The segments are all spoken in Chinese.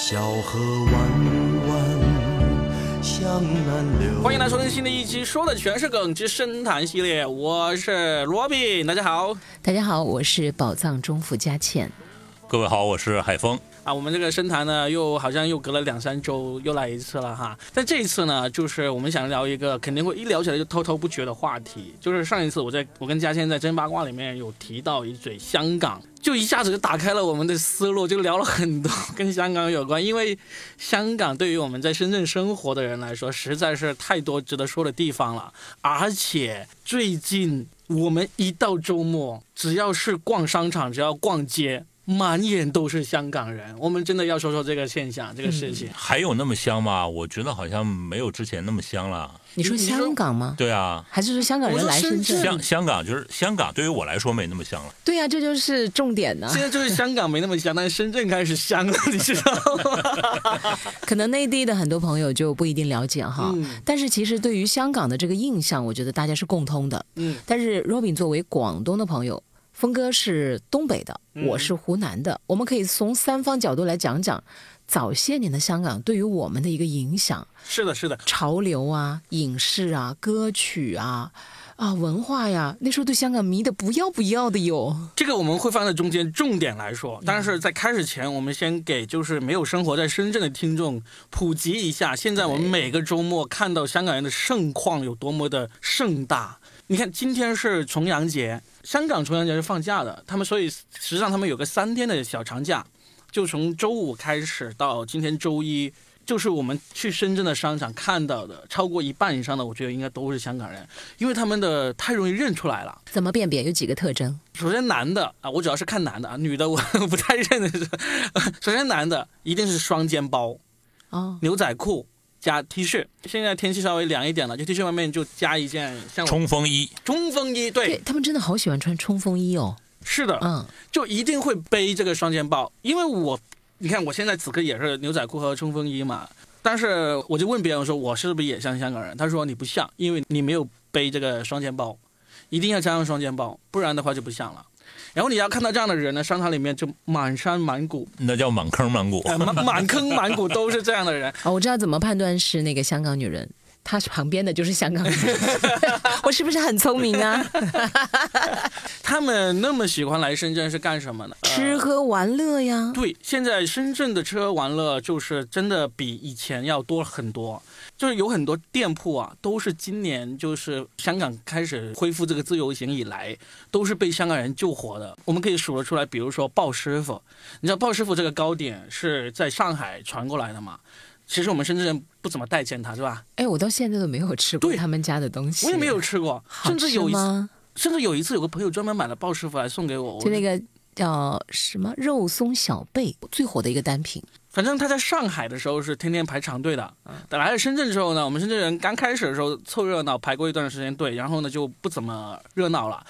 小河弯弯向南流。欢迎来收听新的一期，说的全是梗之深谈系列，我是罗宾，大家好大家好，我是宝藏中富佳倩。各位好，我是海峰。啊！我们这个深谈呢，又好像又隔了两三周又来一次了哈。但这一次呢，就是我们想聊一个肯定会一聊起来就滔滔不绝的话题，就是上一次我在我跟佳倩在真八卦里面有提到一嘴香港，就一下子就打开了我们的思路，就聊了很多跟香港有关。因为香港对于我们在深圳生活的人来说，实在是太多值得说的地方了。而且最近我们一到周末，只要是逛商场，只要逛街。满眼都是香港人，我们真的要说说这个现象，这个事情。还有那么香吗？我觉得好像没有之前那么香了。你说香港吗？对啊，还是说香港人来深圳？香香港就是香港，对于我来说没那么香了。对呀，这就是重点呢。现在就是香港没那么香，但是深圳开始香了，你知道吗？可能内地的很多朋友就不一定了解哈，但是其实对于香港的这个印象，我觉得大家是共通的。嗯，但是 Robin 作为广东的朋友。峰哥是东北的，我是湖南的，我们可以从三方角度来讲讲早些年的香港对于我们的一个影响。是的，是的，潮流啊，影视啊，歌曲啊，啊，文化呀，那时候对香港迷得不要不要的哟。这个我们会放在中间重点来说，但是在开始前，我们先给就是没有生活在深圳的听众普及一下，现在我们每个周末看到香港人的盛况有多么的盛大。你看，今天是重阳节。香港重阳节是放假的，他们所以实际上他们有个三天的小长假，就从周五开始到今天周一，就是我们去深圳的商场看到的超过一半以上的，我觉得应该都是香港人，因为他们的太容易认出来了。怎么辨别？有几个特征？首先男的啊，我主要是看男的啊，女的我不太认得。首先男的一定是双肩包，哦，牛仔裤。加 T 恤，现在天气稍微凉一点了，就 T 恤外面就加一件像冲锋衣。冲锋衣，对他们真的好喜欢穿冲锋衣哦。是的，嗯，就一定会背这个双肩包，因为我，你看我现在此刻也是牛仔裤和冲锋衣嘛，但是我就问别人说，我是不是也像香港人？他说你不像，因为你没有背这个双肩包，一定要加上双肩包，不然的话就不像了。然后你要看到这样的人呢，商场里面就满山满谷，那叫满坑满谷，满满坑满谷都是这样的人。哦，我知道怎么判断是那个香港女人。他旁边的就是香港人，我是不是很聪明啊？他们那么喜欢来深圳是干什么呢？吃喝玩乐呀。对，现在深圳的吃喝玩乐就是真的比以前要多很多，就是有很多店铺啊，都是今年就是香港开始恢复这个自由行以来，都是被香港人救活的。我们可以数得出来，比如说鲍师傅，你知道鲍师傅这个糕点是在上海传过来的吗？其实我们深圳人不怎么待见他，是吧？哎，我到现在都没有吃过他们家的东西。我也没有吃过，甚至有一次，甚至有一次，有个朋友专门买了鲍师傅来送给我。就那个叫什么肉松小贝，最火的一个单品。反正他在上海的时候是天天排长队的。等来了深圳之后呢，我们深圳人刚开始的时候凑热闹，排过一段时间队，然后呢就不怎么热闹了。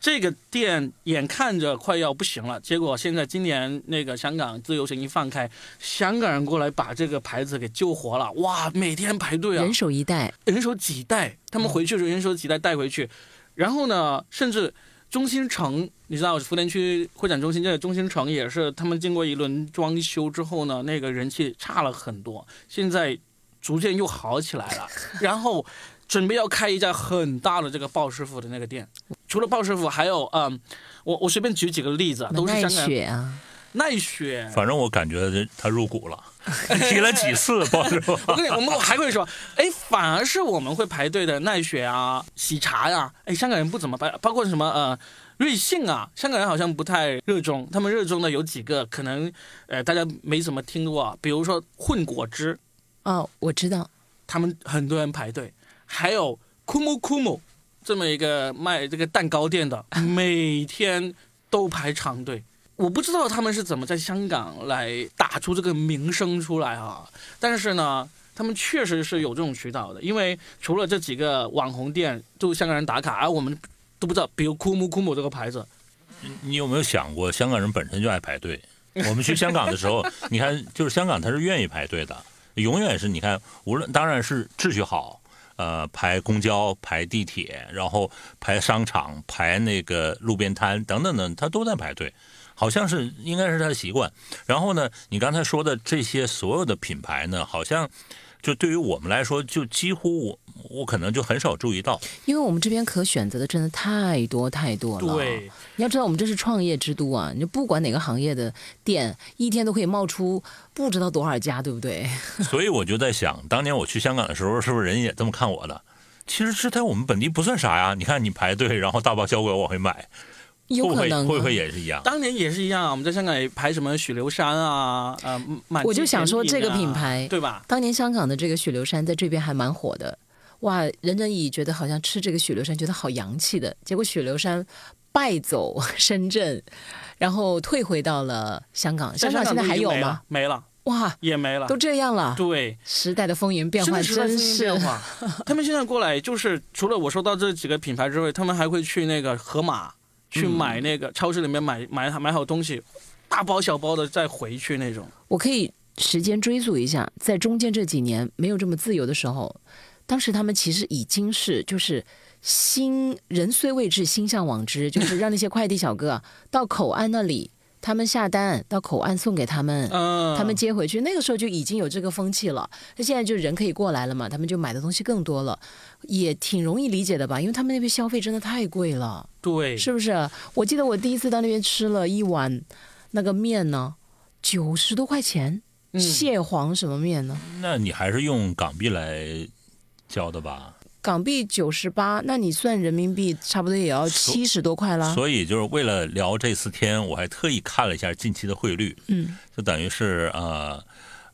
这个店眼看着快要不行了，结果现在今年那个香港自由行一放开，香港人过来把这个牌子给救活了，哇，每天排队啊，人手一袋，人手几袋，他们回去的时候人手几袋带回去，然后呢，甚至中心城，你知道福田区会展中心这个中心城也是，他们经过一轮装修之后呢，那个人气差了很多，现在逐渐又好起来了，然后。准备要开一家很大的这个鲍师傅的那个店，除了鲍师傅，还有嗯，我我随便举几个例子，都是香港奈雪啊，奈雪。反正我感觉他入股了，提了几次鲍师傅。我跟你，我们还会说，哎，反而是我们会排队的奈雪啊，喜茶呀，哎，香港人不怎么排，包括什么呃，瑞幸啊，香港人好像不太热衷，他们热衷的有几个，可能呃大家没怎么听过，比如说混果汁。哦，我知道，他们很多人排队。还有库姆库姆这么一个卖这个蛋糕店的，每天都排长队。我不知道他们是怎么在香港来打出这个名声出来啊。但是呢，他们确实是有这种渠道的。因为除了这几个网红店就香港人打卡，而我们都不知道，比如库姆库姆这个牌子。你有没有想过，香港人本身就爱排队？我们去香港的时候，你看，就是香港他是愿意排队的，永远是你看，无论当然是秩序好。呃，排公交、排地铁，然后排商场、排那个路边摊等等等，他都在排队。好像是应该是他的习惯。然后呢，你刚才说的这些所有的品牌呢，好像就对于我们来说，就几乎我我可能就很少注意到，因为我们这边可选择的真的太多太多了。对，你要知道我们这是创业之都啊，你就不管哪个行业的店，一天都可以冒出不知道多少家，对不对？所以我就在想，当年我去香港的时候，是不是人也这么看我的？其实是在我们本地不算啥呀。你看你排队，然后大包小裹往回买，有可能啊会不会也是一样？当年也是一样，我们在香港也排什么许留山啊，呃，满我就想说这个品牌对吧？当年香港的这个许留山在这边还蛮火的，哇，任正以觉得好像吃这个许留山觉得好洋气的，结果许留山败走 深圳，然后退回到了香港。香港现在还有吗？？没了，哇，也没了都。这样了，对，时代的风云变幻真是。他们现在过来，就是除了我说到这几个品牌之外，他们还会去那个盒马去嗯买那个超市里面买买买好东西，大包小包的再回去那种。我可以时间追溯一下，在中间这几年没有这么自由的时候，当时他们其实已经是就是心人虽未至，心向往之，就是让那些快递小哥啊到口岸那里，他们下单到口岸送给他们。嗯，他们接回去，那个时候就已经有这个风气了。那现在就人可以过来了嘛，他们就买的东西更多了，也挺容易理解的吧？因为他们那边消费真的太贵了。对，是不是？我记得我第一次到那边吃了一碗那个面呢，九十多块钱，嗯蟹黄什么面呢？那你还是用港币来交的吧？港币九十八，那你算人民币差不多也要七十多块啦。所以就是为了聊这四天，我还特意看了一下近期的汇率，嗯，就等于是呃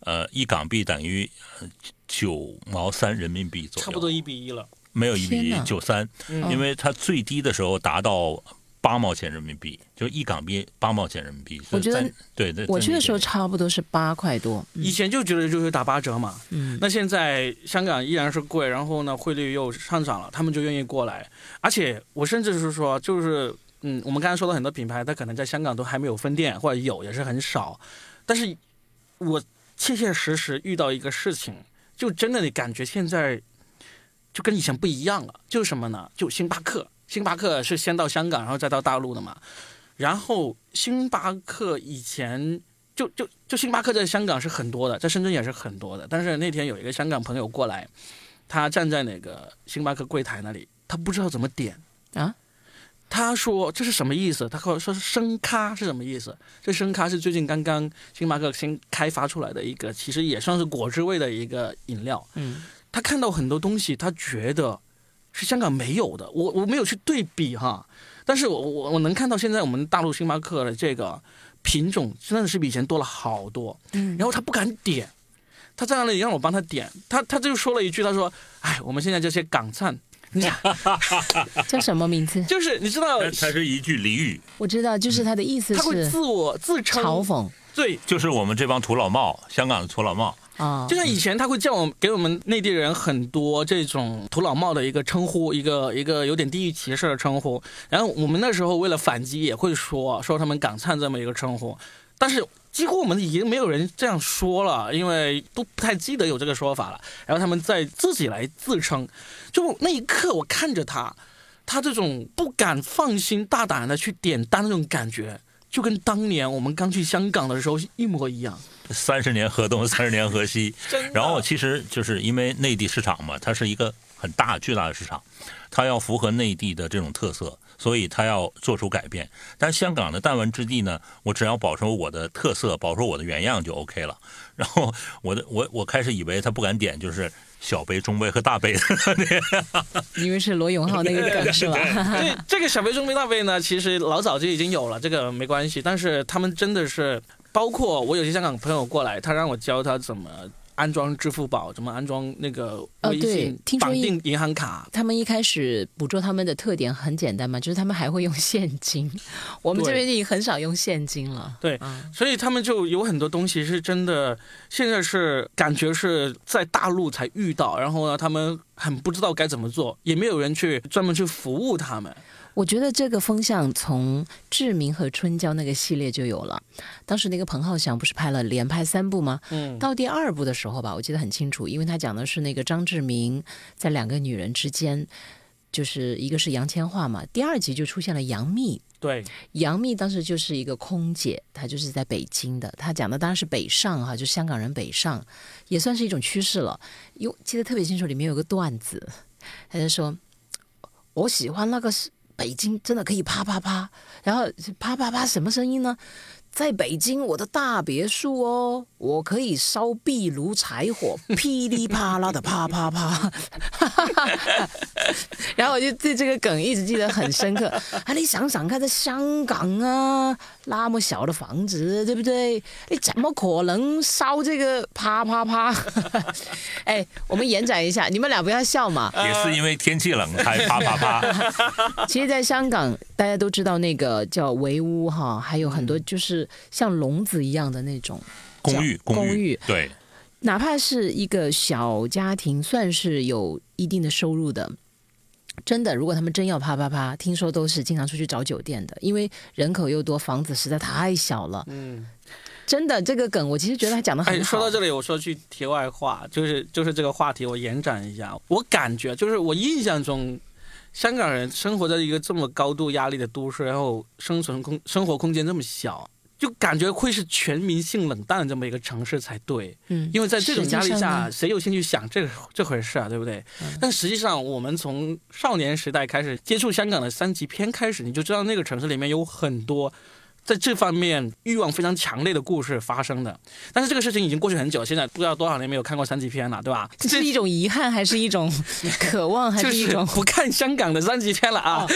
呃一港币等于呃九毛三人民币左右，差不多一比一了。没有一比一九三，嗯因为它最低的时候达到八毛钱人民币，就一港币八毛钱人民币。我觉得对对，我去的时候差不多是八块多。以前就觉得就是打八折嘛，嗯，那现在香港依然是贵，然后呢汇率又上涨了，他们就愿意过来。而且我甚至是说，就是嗯，我们刚才说的很多品牌，它可能在香港都还没有分店，或者有也是很少。但是我切切实实遇到一个事情，就真的你感觉现在就跟以前不一样了。就是什么呢？就星巴克，星巴克是先到香港，然后再到大陆的嘛。然后星巴克以前就就就星巴克在香港是很多的，在深圳也是很多的。但是那天有一个香港朋友过来，他站在那个星巴克柜台那里，他不知道怎么点啊。他说这是什么意思？他说说是生咖是什么意思？这生咖是最近刚刚星巴克新开发出来的一个，其实也算是果汁味的一个饮料。嗯，他看到很多东西，他觉得是香港没有的。我我没有去对比哈，但是我我我能看到现在我们大陆星巴克的这个品种真的是比以前多了好多。嗯然后他不敢点，他在那里让我帮他点，他他就说了一句，他说：“哎，我们现在这些港灿，你想 叫什么名字？就是你知道，它它是一句俚语，我知道，就是他的意思他会是自我自称嘲讽对。”就是我们这帮土老帽，香港的土老帽。啊就。像以前他会叫我给我们内地人很多这种土老帽的一个称呼，一个一个有点地域歧视的称呼。然后我们那时候为了反击，也会说说他们港灿这么一个称呼，但是几乎我们已经没有人这样说了，因为都不太记得有这个说法了。然后他们再自己来自称，就那一刻我看着他，他这种不敢放心大胆的去点单那种感觉。就跟当年我们刚去香港的时候一模一样，三十年河东，三十年河西。然后其实就是因为内地市场嘛，它是一个很大巨大的市场，它要符合内地的这种特色，所以他要做出改变。但香港的弹丸之地呢，我只要保守我的特色，保守我的原样就 OK 了。然后我的我我开始以为他不敢点就是小杯、中杯和大杯的 因为是罗永浩那个梗是吧？对 这个小杯中杯大杯呢，其实老早就已经有了，这个没关系。但是他们真的是，包括我有些香港朋友过来，他让我教他怎么安装支付宝，怎么安装那个微信绑定银行卡。他们一开始捕捉他们的特点很简单嘛，就是他们还会用现金。我们这边已经很少用现金了。对嗯所以他们就有很多东西是真的，现在是感觉是在大陆才遇到，然后呢，他们很不知道该怎么做，也没有人去专门去服务他们。我觉得这个风向从志明和春娇那个系列就有了。当时那个彭浩翔不是拍了连拍三部吗？嗯，到第二部的时候吧，我记得很清楚，因为他讲的是那个张志明在两个女人之间就是一个是杨千嬅嘛，第二集就出现了杨幂。对，杨幂当时就是一个空姐，她就是在北京的。她讲的当然是北上哈，就香港人北上，也算是一种趋势了。哟，记得特别清楚，里面有个段子，他就说：“我喜欢那个是北京，真的可以啪啪啪，然后啪啪啪什么声音呢？”在北京，我的大别墅哦，我可以烧壁炉柴火，噼里啪啦的啪啪啪。然后我就对这个梗一直记得很深刻。啊，你想想看，在香港啊，那么小的房子，对不对？你怎么可能烧这个啪啪啪？哎，我们延展一下，你们俩不要笑嘛。也是因为天气冷才啪啪啪。其实，在香港，大家都知道那个叫围屋哈，还有很多就是。像笼子一样的那种公寓，公寓对，哪怕是一个小家庭，算是有一定的收入的，真的，如果他们真要啪啪啪，听说都是经常出去找酒店的，因为人口又多，房子实在太小了。嗯，真的，这个梗我其实觉得他讲的很好。说到这里，我说句题外话，就是就是这个话题，我延展一下，我感觉就是我印象中，香港人生活在一个这么高度压力的都市，然后生存空生活空间这么小。就感觉会是全民性冷淡的这么一个城市才对，嗯，因为在这种压力下，谁有兴趣想这这回事啊，对不对？但实际上，我们从少年时代开始接触香港的三级片开始，你就知道那个城市里面有很多。在这方面欲望非常强烈的故事发生的，但是这个事情已经过去很久，现在不知道多少年没有看过三级片了，对吧？这是一种遗憾，还是一种 渴望，还是一种不看香港的三级片了啊？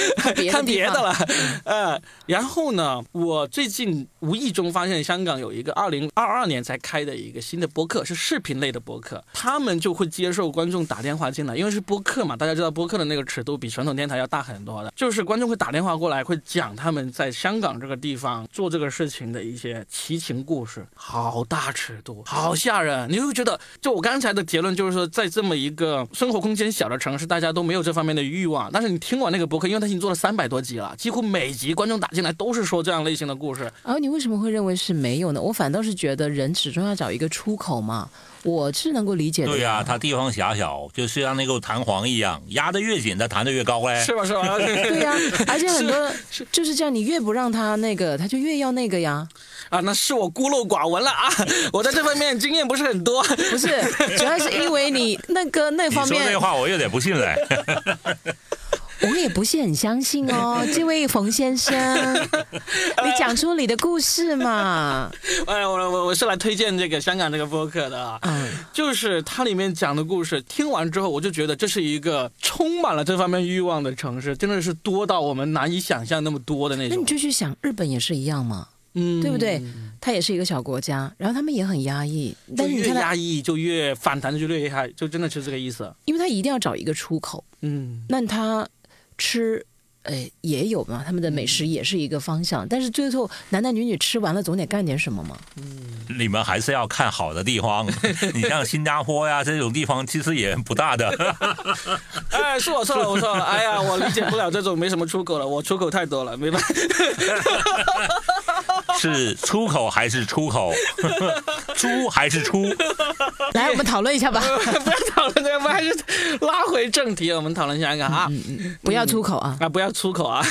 看别的了。呃，然后呢，我最近无意中发现香港有一个二零二二年才开的一个新的播客，是视频类的播客，他们就会接受观众打电话进来，因为是播客嘛，大家知道播客的那个尺度比传统电台要大很多的，就是观众会打电话过来，会讲他们在香港这个地方。做这个事情的一些奇情故事，好大尺度，好吓人。你会觉得，就我刚才的结论就是说，在这么一个生活空间小的城市，大家都没有这方面的欲望。但是你听完那个博客，因为他已经做了三百多集了，几乎每集观众打进来都是说这样类型的故事。而你为什么会认为是没有呢？我反倒是觉得人始终要找一个出口嘛。我是能够理解的。对呀，它地方狭小，就是像那个弹簧一样，压得越紧，它弹得越高嘞。是吧？是吧？对呀，而且很多就是这样，你越不让他那个，他就越要那个呀。啊，那是我孤陋寡闻了啊！我在这方面经验不是很多。不是，主要是因为你那个那方面。你说那话我有点不信嘞。我也不是很相信哦，这位冯先生，你讲出你的故事嘛？哎，我我我是来推荐这个香港这个播客的啊，嗯，就是它里面讲的故事，听完之后我就觉得这是一个充满了这方面欲望的城市，真的是多到我们难以想象那么多的那种。那你就去想，日本也是一样嘛，嗯，对不对？它也是一个小国家，然后他们也很压抑，但是越压抑就越反弹的，就越厉害，就真的是这个意思。因为他一定要找一个出口，嗯，那他。吃，哎，也有嘛，他们的美食也是一个方向，但是最后男男女女吃完了，总得干点什么嘛。嗯，你们还是要看好的地方，你像新加坡呀这种地方，其实也不大的。哎，是我错了，我错了。哎呀，我理解不了这种没什么出口了，我出口太多了，没办法。是出口还是出口？出还是出？来，我们讨论一下吧。不要讨论这个，我们还是拉回正题。我们讨论下一个啊，不要出口啊啊，不要出口啊。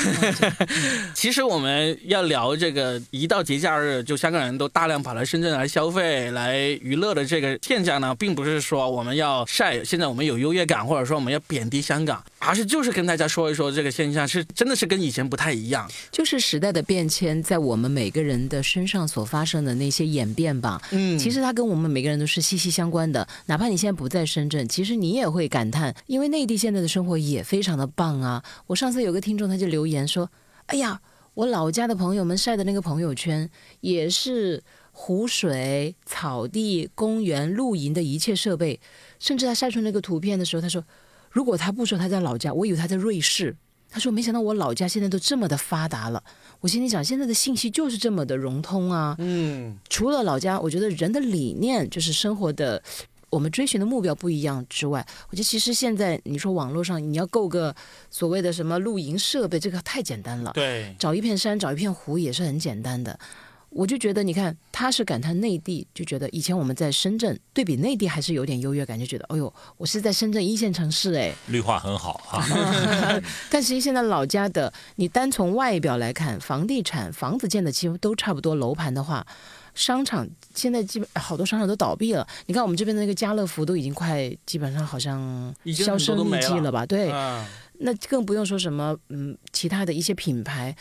其实我们要聊这个，一到节假日，就香港人都大量跑来深圳来消费、来娱乐的这个现象呢，并不是说我们要晒，现在我们有优越感，或者说我们要贬低香港，而是就是跟大家说一说这个现象是真的是跟以前不太一样。就是时代的变迁，在我们每个人的身上所发生的那些演变吧。嗯，其实它跟我们每个人都是息息相关的。哪怕你现在不在深圳，其实你也会感叹，因为内地现在的生活也非常的棒啊。我上次有个听众他就留言说：“哎呀，我老家的朋友们晒的那个朋友圈，也是湖水、草地、公园、露营的一切设备。甚至他晒出那个图片的时候，他说，如果他不说他在老家，我以为他在瑞士。他说，没想到我老家现在都这么的发达了。”我心里想，现在的信息就是这么的融通啊。嗯，除了老家，我觉得人的理念就是生活的，我们追寻的目标不一样之外，我觉得其实现在你说网络上你要购个所谓的什么露营设备，这个太简单了。对，找一片山，找一片湖也是很简单的。我就觉得，你看，他是感叹内地，就觉得以前我们在深圳对比内地还是有点优越感，就觉得，哎呦，我是在深圳一线城市，哎，绿化很好啊。但实际现在老家的，你单从外表来看，房地产房子建的几乎都差不多，楼盘的话，商场现在基本好多商场都倒闭了。你看我们这边的那个家乐福都已经快基本上好像销声匿迹了吧？对，那更不用说什么嗯其他的一些品牌。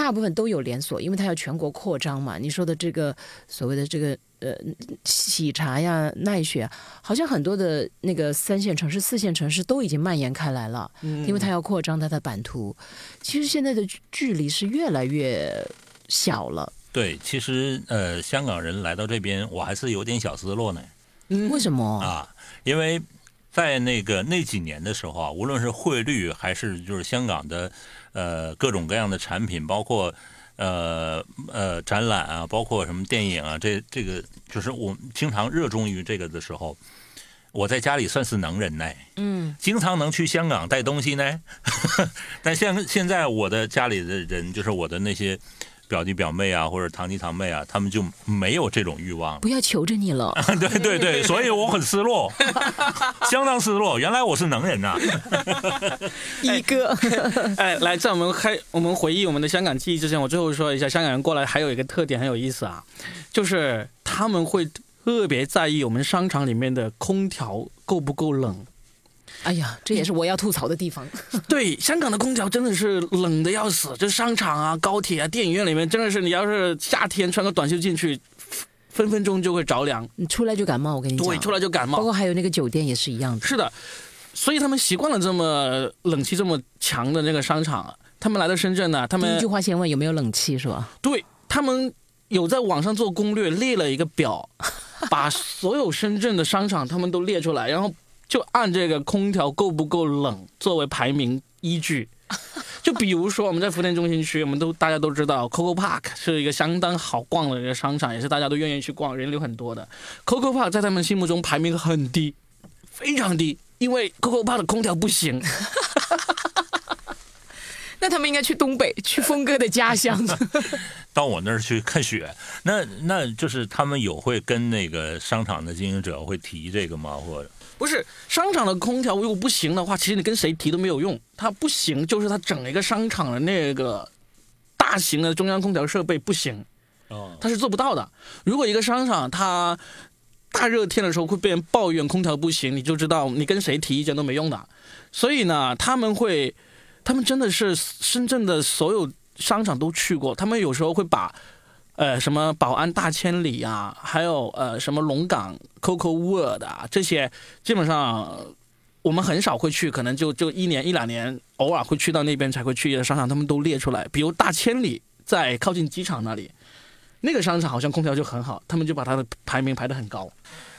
大部分都有连锁，因为它要全国扩张嘛。你说的这个所谓的这个呃喜茶呀、奈雪，好像很多的那个三线城市、四线城市都已经蔓延开来了。嗯，因为它要扩张它的版图。其实现在的距离是越来越小了。对，其实呃，香港人来到这边，我还是有点小失落呢。嗯，为什么啊？因为在那个那几年的时候啊，无论是汇率还是就是香港的。呃，各种各样的产品，包括呃呃展览啊，包括什么电影啊，这这个就是我经常热衷于这个的时候，我在家里算是能人呢，嗯，经常能去香港带东西呢，但现现在我的家里的人，就是我的那些。表弟表妹啊，或者堂弟堂妹啊，他们就没有这种欲望。不要求着你了。对对对，所以我很失落，相当失落。原来我是能人呐，一哥。哎，来，在我们开我们回忆我们的香港记忆之前，我最后说一下，香港人过来还有一个特点很有意思啊，就是他们会特别在意我们商场里面的空调够不够冷。哎呀，这也是我要吐槽的地方。对，香港的空调真的是冷的要死，就商场啊、高铁啊、电影院里面，真的是你要是夏天穿个短袖进去，分分钟就会着凉，你出来就感冒。我跟你讲，对，出来就感冒。包括还有那个酒店也是一样的。是的，所以他们习惯了这么冷气这么强的那个商场，他们来到深圳呢，他们第一句话先问有没有冷气，是吧？对他们有在网上做攻略，列了一个表，把所有深圳的商场他们都列出来，然后。就按这个空调够不够冷作为排名依据，就比如说我们在福田中心区，我们都大家都知道，Coco Park 是一个相当好逛的一个商场，也是大家都愿意去逛，人流很多的。Coco Park 在他们心目中排名很低，非常低，因为 Coco Park 的空调不行。那他们应该去东北，去峰哥的家乡，到我那儿去看雪。那那就是他们有会跟那个商场的经营者会提这个吗？或者？不是商场的空调如果不行的话，其实你跟谁提都没有用。它不行，就是它整一个商场的那个大型的中央空调设备不行，哦，它是做不到的。如果一个商场它大热天的时候会被人抱怨空调不行，你就知道你跟谁提意见都没用的。所以呢，他们会，他们真的是深圳的所有商场都去过，他们有时候会把。呃，什么宝安大千里啊，还有呃，什么龙岗 Coco World 啊，这些基本上我们很少会去，可能就就一年一两年，偶尔会去到那边才会去的商场，他们都列出来。比如大千里在靠近机场那里，那个商场好像空调就很好，他们就把它的排名排得很高。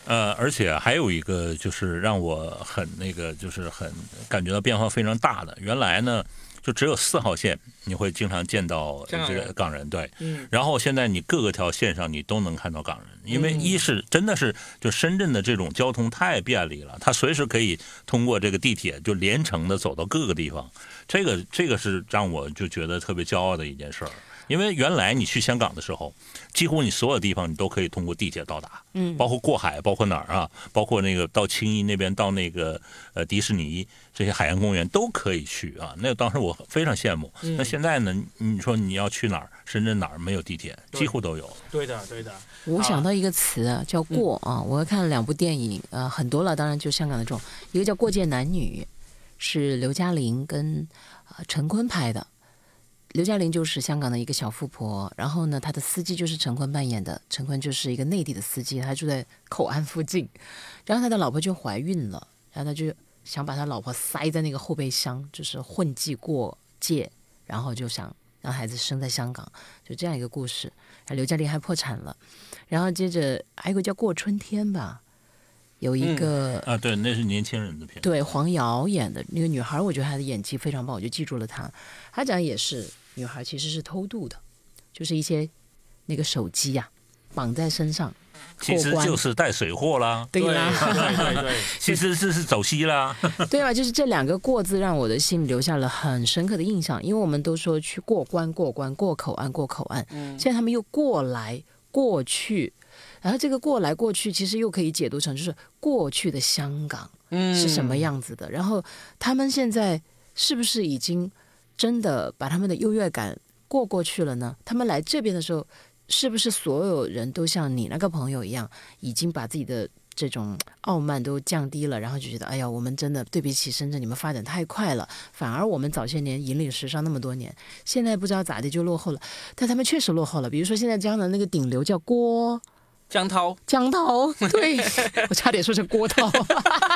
呃，而且还有一个就是让我很那个，就是很感觉到变化非常大的，原来呢。就只有四号线你会经常见到这个港人，对，然后现在你各个条线上你都能看到港人，因为一是真的是就深圳的这种交通太便利了，它随时可以通过这个地铁就连程的走到各个地方，这个这个是让我就觉得特别骄傲的一件事儿。因为原来你去香港的时候，几乎你所有地方你都可以通过地铁到达，嗯，包括过海，包括哪儿啊，包括那个到青衣那边，到那个呃迪士尼这些海洋公园都可以去啊。那当时我非常羡慕。那现在呢？你说你要去哪儿？深圳哪儿没有地铁？几乎都有。对的，对的。我想到一个词叫“过”啊，我看了两部电影，呃，很多了，当然就香港的这种，一个叫《过界男女》，是刘嘉玲跟呃陈坤拍的。刘嘉玲就是香港的一个小富婆，然后呢，她的司机就是陈坤扮演的。陈坤就是一个内地的司机，他住在口岸附近，然后他的老婆就怀孕了，然后他就想把他老婆塞在那个后备箱，就是混迹过界，然后就想让孩子生在香港，就这样一个故事。刘嘉玲还破产了，然后接着还有个叫《过春天》吧，有一个啊，对，那是年轻人的片，对，黄瑶演的那个女孩，我觉得她的演技非常棒，我就记住了她。她讲也是。女孩其实是偷渡的，就是一些那个手机呀，绑在身上。其实就是带水货啦，对 啦，对对对，其实这是走西啦，对啊，就是这两个“过”字让我的心留下了很深刻的印象，因为我们都说去过关、过关、过口岸、过口岸，嗯，现在他们又过来过去，然后这个过来过去其实又可以解读成就是过去的香港，嗯，是什么样子的？然后他们现在是不是已经真的把他们的优越感过过去了呢？他们来这边的时候。是不是所有人都像你那个朋友一样，已经把自己的这种傲慢都降低了，然后就觉得，哎呀，我们真的对比起深圳，你们发展太快了，反而我们早些年引领时尚那么多年，现在不知道咋地就落后了。但他们确实落后了，比如说现在江南那个顶流叫郭江涛，江涛，对我差点说成郭涛，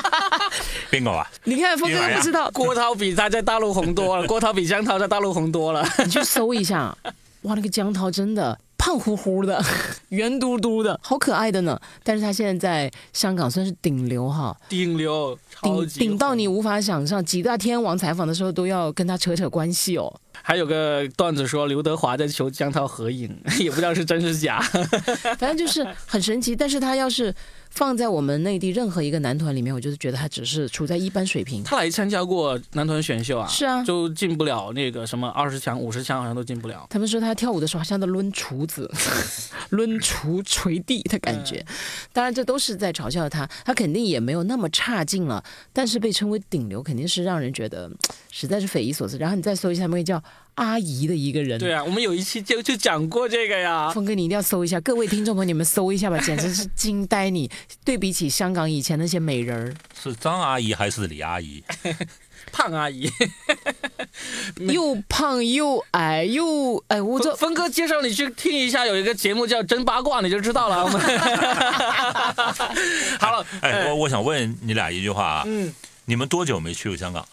边个啊？你看峰哥不知道，郭涛比他在大陆红多了，郭涛比江涛在大陆红多了，你去搜一下，哇，那个江涛真的。胖乎乎的，圆嘟嘟的，好可爱的呢。但是他现在在香港算是顶流哈，顶流，顶顶到你无法想象，几大天王采访的时候都要跟他扯扯关系哦。还有个段子说刘德华在求江涛合影，也不知道是真是假，反正就是很神奇。但是他要是。放在我们内地任何一个男团里面，我就是觉得他只是处在一般水平。他来参加过男团选秀啊，是啊，就进不了那个什么二十强、五十强，好像都进不了。他们说他跳舞的时候好像在抡锄子，抡锄捶地的感觉。当然，这都是在嘲笑他，他肯定也没有那么差劲了。但是被称为顶流，肯定是让人觉得实在是匪夷所思。然后你再搜一下，那个叫。阿姨的一个人，对啊，我们有一期就就讲过这个呀。峰哥，你一定要搜一下，各位听众朋友，你们搜一下吧，简直是惊呆你！对比起香港以前那些美人儿，是张阿姨还是李阿姨？胖阿姨，又胖又矮又哎，我这峰哥介绍你去听一下，有一个节目叫《真八卦》，你就知道了。好了，哎，我我想问你俩一句话啊，嗯，你们多久没去过香港？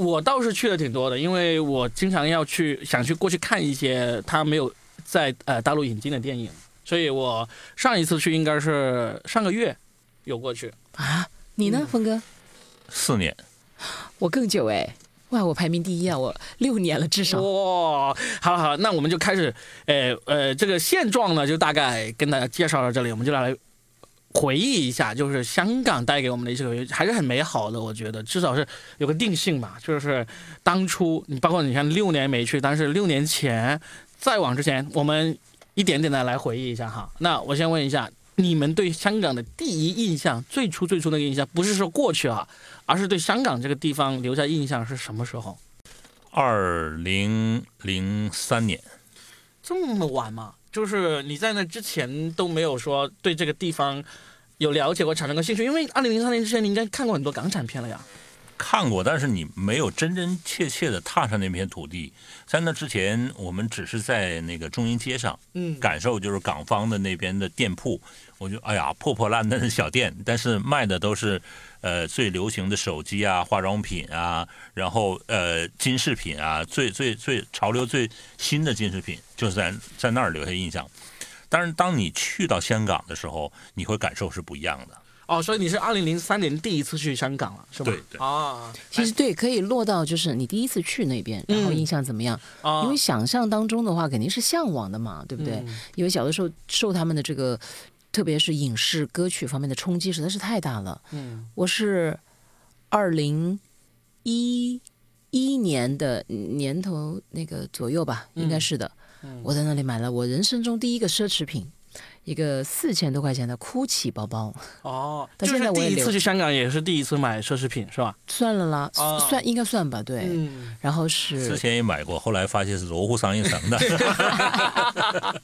我倒是去的挺多的，因为我经常要去，想去过去看一些他没有在呃大陆引进的电影，所以我上一次去应该是上个月有过去啊。你呢，峰哥？四年，我更久哎，哇，我排名第一啊，我六年了至少。哇，好好，那我们就开始，呃呃，这个现状呢，就大概跟大家介绍到这里，我们就来。回忆一下，就是香港带给我们的一些回忆还是很美好的。我觉得至少是有个定性吧，就是当初你包括你看六年没去，但是六年前再往之前，我们一点点的来回忆一下哈。那我先问一下，你们对香港的第一印象，最初最初那个印象，不是说过去啊，而是对香港这个地方留下印象是什么时候？二零零三年，这么晚吗？就是你在那之前都没有说对这个地方有了解过产生过兴趣，因为二零零三年之前你应该看过很多港产片了呀。看过，但是你没有真真切切的踏上那片土地。在那之前，我们只是在那个中英街上，嗯，感受就是港方的那边的店铺。我就哎呀，破破烂烂的小店，但是卖的都是呃最流行的手机啊、化妆品啊，然后呃金饰品啊，最最最潮流最新的金饰品，就是在在那儿留下印象。但是当你去到香港的时候，你会感受是不一样的。哦，所以你是二零零三年第一次去香港了，是吧？对对啊，其实对，可以落到就是你第一次去那边，然后印象怎么样？因为想象当中的话，肯定是向往的嘛，对不对？因为小的时候受他们的这个，特别是影视歌曲方面的冲击实在是太大了。嗯，我是二零一一年的年头那个左右吧，应该是的。我在那里买了我人生中第一个奢侈品。一个四千多块钱的 GUCCI 包包哦，就是第一次去香港，也是第一次买奢侈品，是吧？算了啦，算应该算吧，对。然后是之前也买过，后来发现是罗湖商业城的。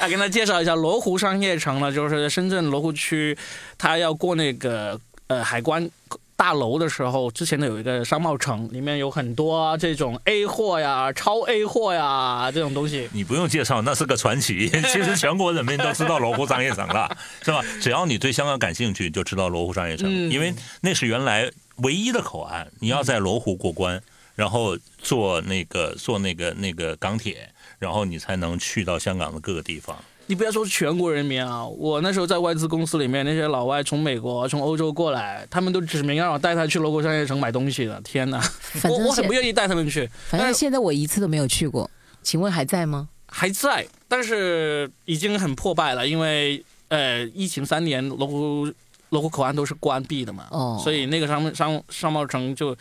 来跟他介绍一下，罗湖商业城呢，就是深圳罗湖区，他要过那个呃海关。大楼的时候，之前的有一个商贸城，里面有很多这种 A 货呀、超 A 货呀这种东西。你不用介绍，那是个传奇。其实全国人民都知道罗湖商业城了，是吧？只要你对香港感兴趣，就知道罗湖商业城，因为那是原来唯一的口岸。你要在罗湖过关，然后坐那个坐那个那个港铁，然后你才能去到香港的各个地方。你不要说全国人民啊，我那时候在外资公司里面，那些老外从美国、从欧洲过来，他们都指明让我带他去罗湖商业城买东西的。天哪，我我很不愿意带他们去。反正现在我一次都没有去过，请问还在吗？还在，但是已经很破败了，因为呃，疫情三年，罗湖罗湖口岸都是关闭的嘛，哦所以那个商商商贸城就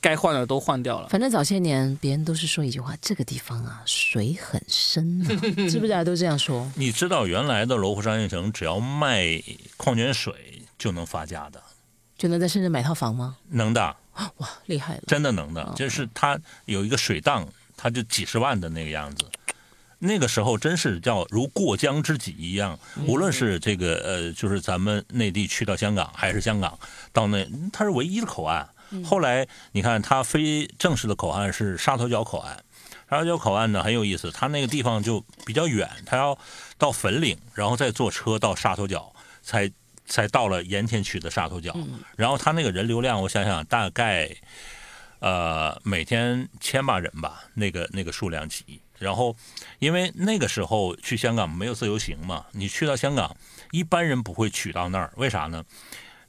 该换的都换掉了。反正早些年别人都是说一句话，这个地方啊水很深啊，是不是大家都这样说？你知道原来的罗湖商业城只要卖矿泉水就能发家的，就能在深圳买套房吗？能的，哇，厉害了！真的能的，就是它有一个水档，它就几十万的那个样子。那个时候真是叫如过江之鲫一样，无论是这个呃，就是咱们内地去到香港，还是香港到那，它是唯一的口岸。后来你看，它非正式的口岸是沙头角口岸。沙头角口岸呢很有意思，它那个地方就比较远，它要到粉岭，然后再坐车到沙头角，才才到了盐田区的沙头角。然后它那个人流量，我想想大概。呃，每天千把人吧，那个那个数量级。然后，因为那个时候去香港没有自由行嘛，你去到香港，一般人不会取到那儿，为啥呢？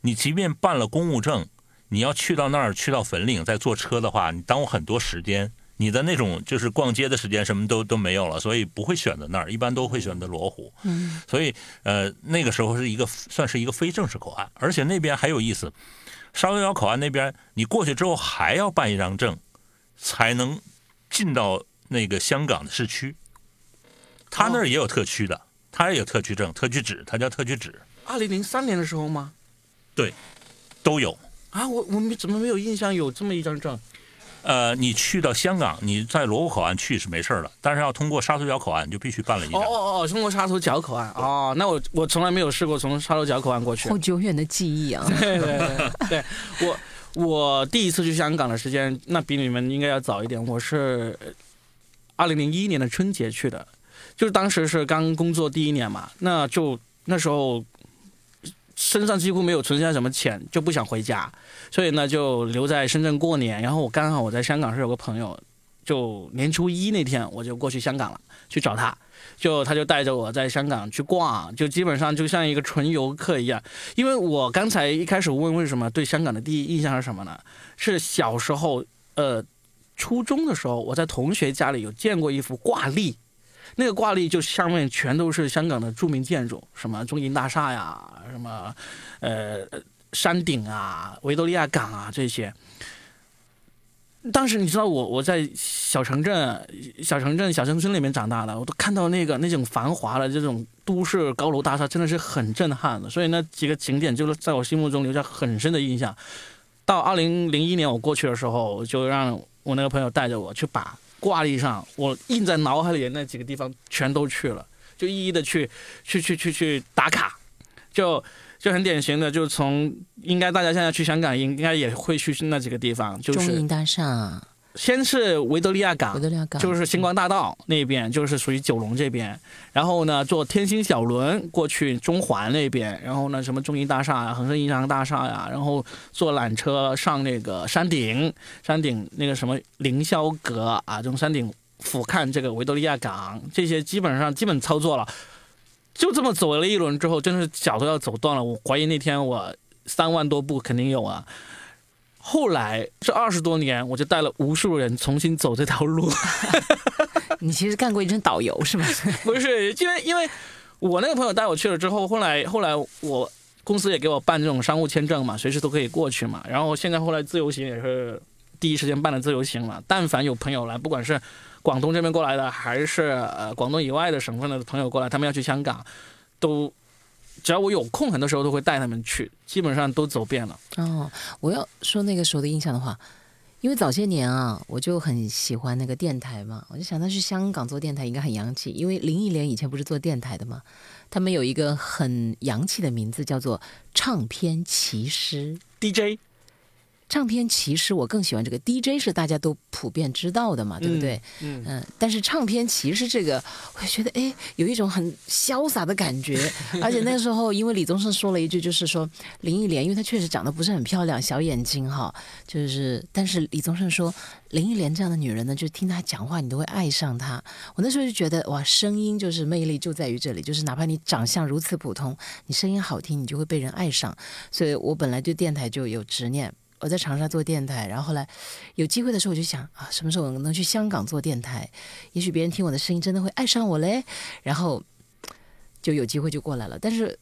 你即便办了公务证，你要去到那儿，去到粉岭再坐车的话，你耽误很多时间，你的那种就是逛街的时间什么都都没有了，所以不会选择那儿，一般都会选择罗湖。嗯，所以呃，那个时候是一个算是一个非正式口岸，而且那边还有意思。沙头角口岸那边，你过去之后还要办一张证，才能进到那个香港的市区。他那儿也有特区的，他也有特区证、特区纸，他叫特区纸，二零零三年的时候吗？对都有。啊，我我们怎么没有印象有这么一张证？呃，你去到香港，你在罗湖口岸去是没事儿的，但是要通过沙头角口岸，你就必须办了一张。哦哦哦，通过沙头角口岸哦，那我我从来没有试过从沙头角口岸过去好。久远的记忆啊！对对对对，我我第一次去香港的时间，那比你们应该要早一点。我是二零零一年的春节去的，就是当时是刚工作第一年嘛，那就那时候身上几乎没有存下什么钱，就不想回家，所以呢就留在深圳过年。然后我刚好我在香港是有个朋友，就年初一那天我就过去香港了，去找他。就他就带着我在香港去逛，就基本上就像一个纯游客一样。因为我刚才一开始问为什么对香港的第一印象是什么呢？是小时候，呃，初中的时候我在同学家里有见过一幅挂历，那个挂历就上面全都是香港的著名建筑，什么中银大厦呀，什么呃山顶啊、维多利亚港啊这些。当时你知道我我在小城镇、小城镇、小城村里面长大的，我都看到那个那种繁华的这种都市高楼大厦，真的是很震撼的。所以那几个景点就是在我心目中留下很深的印象。到二零零一年我过去的时候，就让我那个朋友带着我去把挂历上我印在脑海里那几个地方全都去了，就一一的去去去去去打卡，就就很典型的，就从应该大家现在去香港应该也会去那几个地方，就是、先是维多利亚港维，多利亚港，就是星光大道那边，就是属于九龙这边。然后呢，坐天星小轮过去中环那边，然后呢，什么中银大厦呀、恒生银行大厦呀，然后坐缆车上那个山顶，山顶那个什么凌霄阁啊，从山顶俯瞰这个维多利亚港，这些基本上基本操作了。就这么走了一轮之后，真的是脚都要走断了。我怀疑那天我三万多步肯定有啊。后来这二十多年，我就带了无数人重新走这条路。你其实干过一阵导游是吧？不是，因为因为我那个朋友带我去了之后，后来后来我公司也给我办这种商务签证嘛，随时都可以过去嘛。然后现在后来自由行也是第一时间办的自由行了。但凡有朋友来，不管是广东这边过来的，还是呃广东以外的省份的朋友过来，他们要去香港，都只要我有空，很多时候都会带他们去，基本上都走遍了。哦，我要说那个时候的印象的话，因为早些年啊，我就很喜欢那个电台嘛，我就想到去香港做电台应该很洋气，因为林忆莲以前不是做电台的嘛，他们有一个很洋气的名字叫做唱片骑师。DJ 唱片其实，我更喜欢这个 DJ 是大家都普遍知道的嘛，对不对？嗯，嗯，但是唱片其实这个，我觉得哎，有一种很潇洒的感觉。而且那时候，因为李宗盛说了一句，就是说林忆莲，因为她确实长得不是很漂亮，小眼睛哈，就是，但是李宗盛说林忆莲这样的女人呢，就听她讲话，你都会爱上她。我那时候就觉得哇，声音就是魅力就在于这里，就是哪怕你长相如此普通，你声音好听，你就会被人爱上。所以我本来对电台就有执念。我在长沙做电台，然后后来有机会的时候我就想啊，什么时候我能去香港做电台？也许别人听我的声音真的会爱上我嘞，然后就有机会就过来了。但是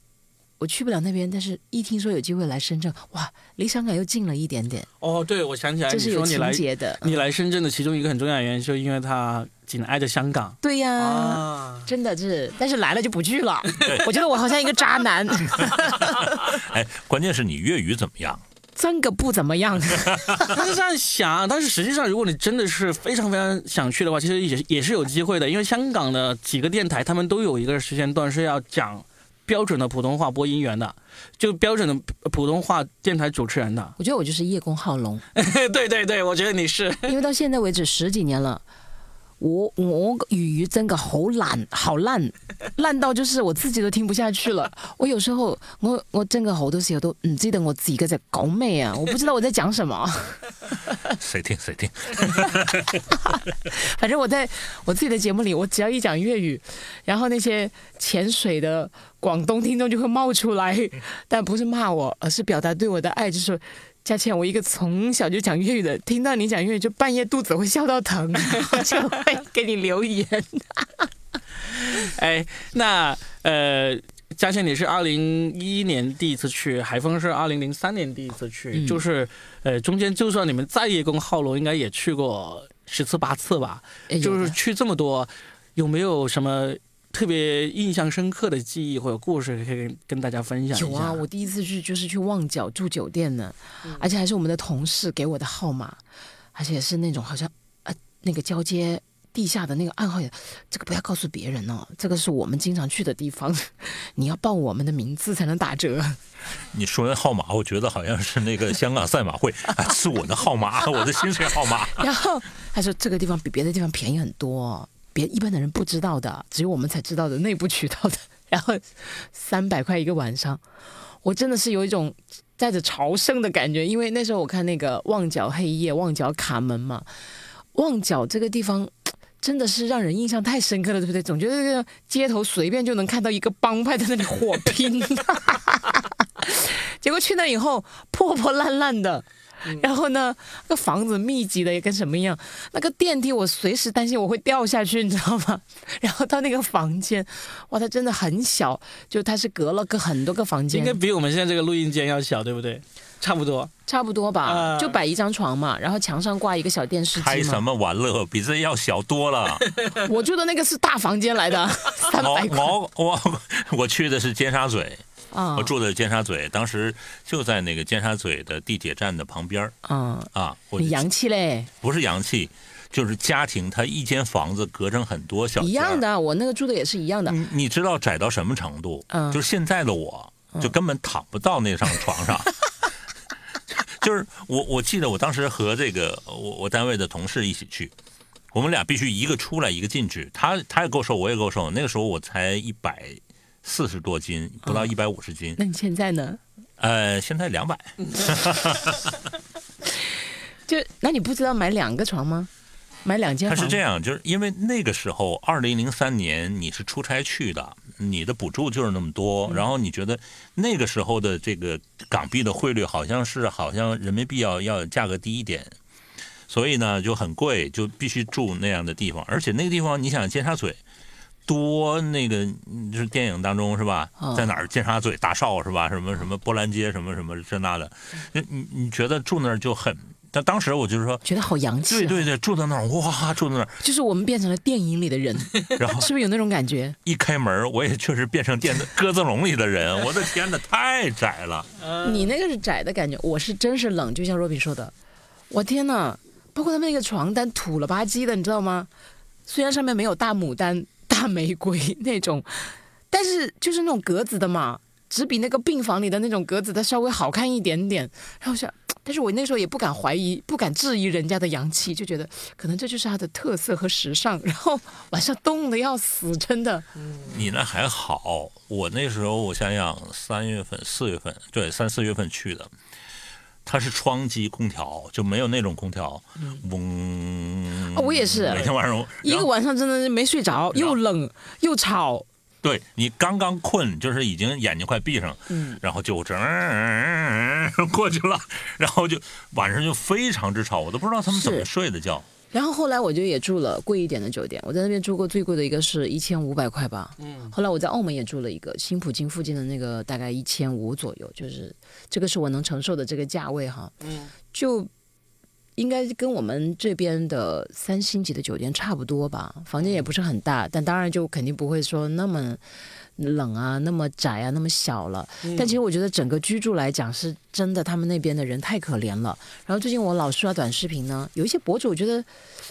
我去不了那边，但是一听说有机会来深圳，哇，离香港又近了一点点。哦，对，我想起来，这是有情你说你来节的。你来深圳的其中一个很重要的原因，就因为它紧挨着香港对呀、啊。真的是，但是来了就不去了。我觉得我好像一个渣男，哎，关键是你粤语怎么样？真个不怎么样。他是这样想，但是实际上，如果你真的是非常非常想去的话，其实也也是有机会的，因为香港的几个电台，他们都有一个时间段是要讲标准的普通话播音员的，就标准的普通话电台主持人的。我觉得我就是叶公好龙，对对对，我觉得你是。因为到现在为止十几年了。我我語語真的好爛，好爛，爛到就是我自己都聽不下去了。我有時候我我真的好多時候都唔知道我自己在講咩啊，我不知道我在講什麼。谁 听谁听？反正我在我自己的節目裡，我只要一講粵語，然後那些潛水的廣東聽眾就會冒出來，但不是罵我，而是表達對我的愛，就是。佳倩，我一个从小就讲粤语的，听到你讲粤语就半夜肚子会笑到疼，我 就会给你留言。哎，那呃，嘉倩，你是二零一一年第一次去，海峰是二零零三年第一次去，嗯就是呃，中间就算你们再叶公好龙，应该也去过十次八次吧？哎就是去这么多，有没有什么特别印象深刻的记忆或者故事可以跟跟大家分享一下？有啊，我第一次去就是去旺角住酒店呢，而且还是我们的同事给我的号码，而且是那种好像呃那个交接地下的那个暗号也，这个不要告诉别人哦，这个是我们经常去的地方，你要报我们的名字才能打折。你说的号码，我觉得好像是那个香港赛马会，哎 是我的号码，我的薪水号码。然后他说这个地方比别的地方便宜很多哦，别一般的人不知道的，只有我们才知道的内部渠道的。然后三百块一个晚上，我真的是有一种带着朝圣的感觉，因为那时候我看那个《旺角黑夜》《旺角卡门》嘛，旺角这个地方。真的是让人印象太深刻了，对不对？总觉得这个街头随便就能看到一个帮派在那里火拼，结果去那以后破破烂烂的，然后呢，那个房子密集的也跟什么一样，那个电梯我随时担心我会掉下去，你知道吗？然后到那个房间，哇，它真的很小，就它是隔了个很多个房间应该，比我们现在这个录音间要小，对不对？差不多。差不多吧，啊就摆一张床嘛，然后墙上挂一个小电视开什。么玩乐？比这要小多了。我住的那个是大房间来的，三我百块我我我去的是尖沙咀，啊我住在尖沙咀，当时就在那个尖沙咀的地铁站的旁边儿啊，啊。我你洋气嘞，不是洋气，就是家庭，它一间房子隔成很多小一样。的，我那个住的也是一样的。你你知道窄到什么程度？嗯就是现在的我，就根本躺不到那张床上。就是我，我记得我当时和这个我我单位的同事一起去，我们俩必须一个出来一个进去。他他也够瘦，我也够瘦。那个时候我才一百四十多斤，不到一百五十斤。那你现在呢？呃，现在两百。就那你不知道买两个床吗？买两间房？他是这样，就是因为那个时候，二零零三年你是出差去的，你的补助就是那么多，然后你觉得那个时候的这个港币的汇率好像是好像人民币要要价格低一点，所以呢就很贵，就必须住那样的地方，而且那个地方你想尖沙咀。多那个嗯就是电影当中是吧哦？在哪儿？尖沙咀大少是吧？什么什么波兰街什么什么这那的，你你你觉得住那儿就很？但当时我就是说，觉得好洋气、啊。对对对，住在那儿哇，住在那儿，就是我们变成了电影里的人，然后是不是有那种感觉？一开门，我也确实变成电子鸽子笼里的人。我的天哪，太窄了！你那个是窄的感觉，我是真是冷，就像若比说的，我天呐，包括他们那个床单土了吧唧的，你知道吗？虽然上面没有大牡丹、大玫瑰 那种，但是就是那种格子的嘛，只比那个病房里的那种格子的稍微好看一点点。然后想，但是我那时候也不敢怀疑、不敢质疑人家的洋气，就觉得可能这就是它的特色和时尚。然后 晚上冻得要死，真的。你那还好，我那时候我想想，三月份、四月份，对，三四月份去的，它是窗机空调，就没有那种空调，嗡。啊我也是每天晚上一个晚上真的是没睡着，又冷又吵。对你刚刚困，就是已经眼睛快闭上，嗯，然后就这过去了，然后就晚上就非常之吵，我都不知道他们怎么睡的觉。然后后来我就也住了贵一点的酒店，我在那边住过最贵的一个是一千五百块吧。嗯。后来我在澳门也住了一个新普京附近的那个，大概一千五左右，就是这个是我能承受的这个价位哈。嗯。就应该跟我们这边的三星级的酒店差不多吧，房间也不是很大，但当然就肯定不会说那么。冷啊，那么窄啊，那么小了。但其实我觉得整个居住来讲，是真的，他们那边的人太可怜了。然后最近我老刷短视频呢，有一些博主我觉得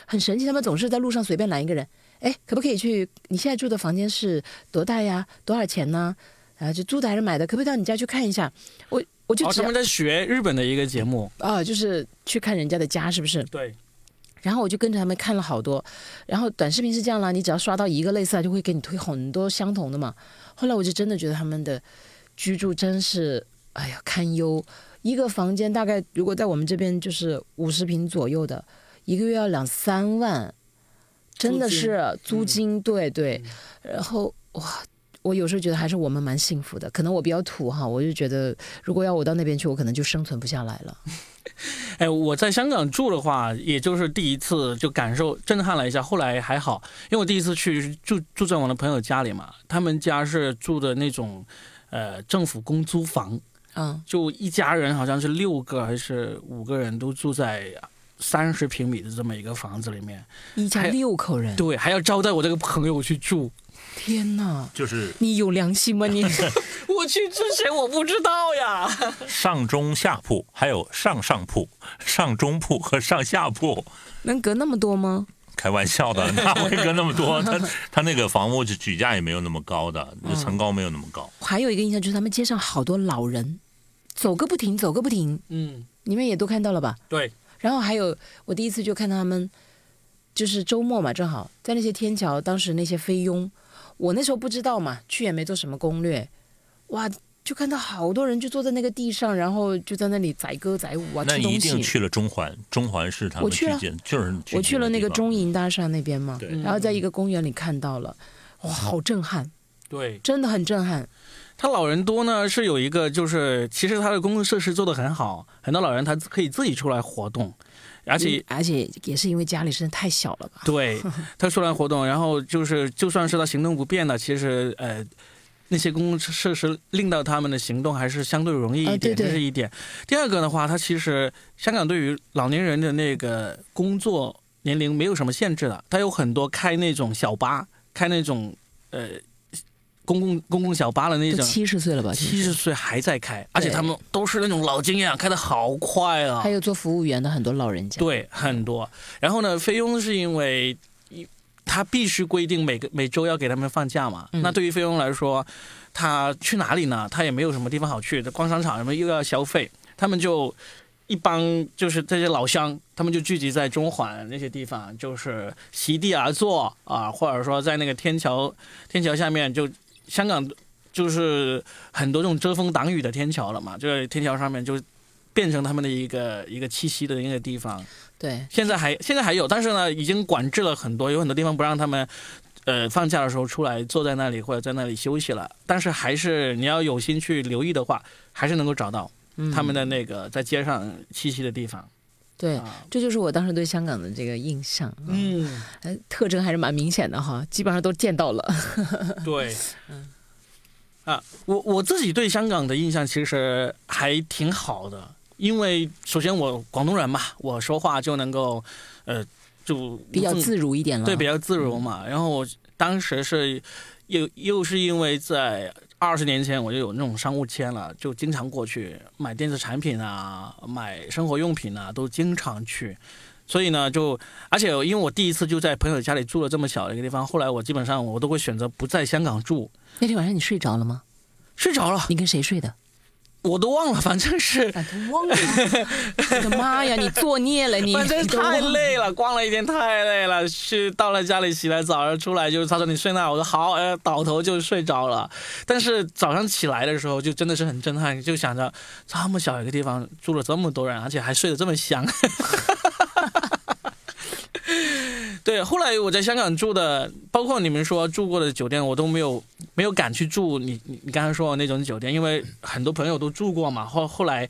很神奇，他们总是在路上随便拦一个人，哎，可不可以去？你现在住的房间是多大呀？多少钱呢？啊，就租的还是买的？可不可以到你家去看一下？我我就他们在学日本的一个节目啊，就是去看人家的家，是不是？对。然后我就跟着他们看了好多，然后短视频是这样啦，你只要刷到一个类似，就会给你推很多相同的嘛。后来我就真的觉得他们的居住真是，哎呀堪忧。一个房间大概如果在我们这边就是五十平左右的，一个月要两三万，真的是租金。对对，然后哇，我有时候觉得还是我们蛮幸福的。可能我比较土哈，我就觉得如果要我到那边去，我可能就生存不下来了。哎，我在香港住的话，也就是第一次就感受震撼了一下。后来还好，因为我第一次去住住在我的朋友家里嘛，他们家是住的那种，呃，政府公租房，嗯，就一家人好像是六个还是五个人都住在三十平米的这么一个房子里面，一家六口人，对，还要招待我这个朋友去住。天哪！就是你有良心吗？你 我去之前我不知道呀。上中下铺，还有上上铺、上中铺和上下铺，能隔那么多吗？开玩笑的，哪会隔那么多？他他那个房屋就举架也没有那么高的，层高没有那么高。还有一个印象就是他们街上好多老人，走个不停，走个不停。嗯，你们也都看到了吧？对。然后还有我第一次就看到他们，就是周末嘛，正好在那些天桥，当时那些菲佣。我那时候不知道嘛，去也没做什么攻略，哇，就看到好多人就坐在那个地上，然后就在那里载歌载舞啊。那一定去了中环，中环是他们去见，就是我去了那个中银大厦那边嘛，然后在一个公园里看到了，哇，好震撼，对，真的很震撼。他老人多呢，是有一个就是，其实他的公共设施做得很好，很多老人他可以自己出来活动。而且而且也是因为家里真的太小了吧？对，他出来活动，然后就是就算是他行动不便了，其实呃那些公共设施令到他们的行动还是相对容易一点，这是一点。第二个的话，他其实香港对于老年人的那个工作年龄没有什么限制的，他有很多开那种小巴，开那种呃。公共公共小巴的那种，七十岁了吧？七十岁还在开，而且他们都是那种老经验，开的好快啊！还有做服务员的很多老人家，对，很多。然后呢，菲佣是因为一他必须规定每个每周要给他们放假嘛。那对于菲佣来说，他去哪里呢？他也没有什么地方好去，逛商场什么又要消费，他们就一帮就是这些老乡，他们就聚集在中环那些地方，就是席地而坐啊，或者说在那个天桥天桥下面就。香港就是很多这种遮风挡雨的天桥了嘛，就在天桥上面就变成他们的一个一个栖息的一个地方。对，现在还现在还有，但是呢，已经管制了很多，有很多地方不让他们呃放假的时候出来坐在那里或者在那里休息了。但是还是你要有心去留意的话，还是能够找到他们的那个在街上栖息的地方。对，这就是我当时对香港的这个印象。嗯，特征还是蛮明显的哈，基本上都见到了。对，嗯，啊，我我自己对香港的印象其实还挺好的，因为首先我广东人嘛，我说话就能够，呃，就比较自如一点了。对，比较自如嘛。然后我当时是又又是因为在。二十年前我就有那种商务签了，就经常过去买电子产品啊，买生活用品啊，都经常去。所以呢，就而且因为我第一次就在朋友家里住了这么小的一个地方，后来我基本上我都会选择不在香港住。那天晚上你睡着了吗？睡着了。你跟谁睡的？我都忘了，反正是，忘了。我的妈呀，你作孽了你！反正太累了，逛了一天太累了，去到了家里洗了澡，然后出来就是他说你睡那，我说好，呃，倒头就睡着了。但是早上起来的时候就真的是很震撼，就想着这么小一个地方住了这么多人，而且还睡得这么香。对，后来我在香港住的，包括你们说住过的酒店，我都没有没有敢去住你你你刚才说的那种酒店，因为很多朋友都住过嘛。后后来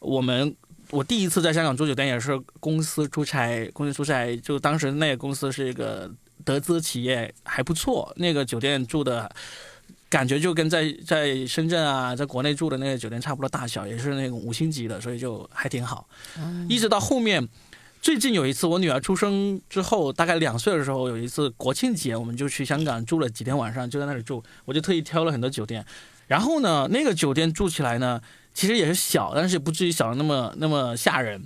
我们我第一次在香港住酒店也是公司出差，公司出差，就当时那个公司是一个德资企业，还不错，那个酒店住的。感觉就跟在在深圳啊，在国内住的那个酒店差不多大小，也是那种五星级的，所以就还挺好。一直到后面，最近有一次我女儿出生之后，大概两岁的时候，有一次国庆节，我们就去香港住了几天晚上，就在那里住。我就特意挑了很多酒店，然后呢，那个酒店住起来呢，其实也是小，但是也不至于小的那么那么吓人。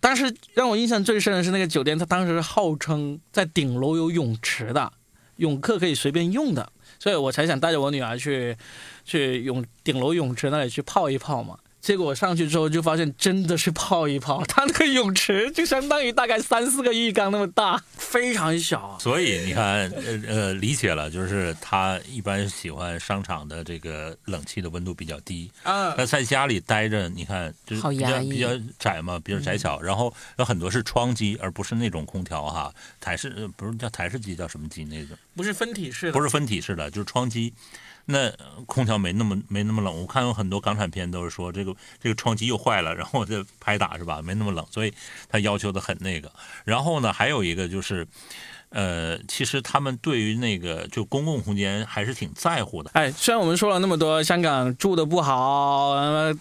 但是让我印象最深的是那个酒店，它当时号称在顶楼有泳池的，泳客可以随便用的。所以我才想带着我女儿去，去泳顶楼泳池那里去泡一泡嘛。结果我上去之后就发现真的是泡一泡，它那个泳池就相当于大概三四个浴缸那么大，非常小。所以你看，呃呃，理解了，就是他一般喜欢商场的这个冷气的温度比较低啊。那在家里待着，你看就是比较比较窄嘛，比较窄小，然后有很多是窗机，而不是那种空调哈。台式不是叫台式机，叫什么机那个？不是分体式的，不是分体式的，就是窗机。那空调没那么没那么冷，我看有很多港产片都是说这个这个窗机又坏了，然后再拍打是吧？没那么冷，所以他要求的很那个。然后呢，还有一个就是，呃，其实他们对于那个就公共空间还是挺在乎的。哎，虽然我们说了那么多香港住的不好，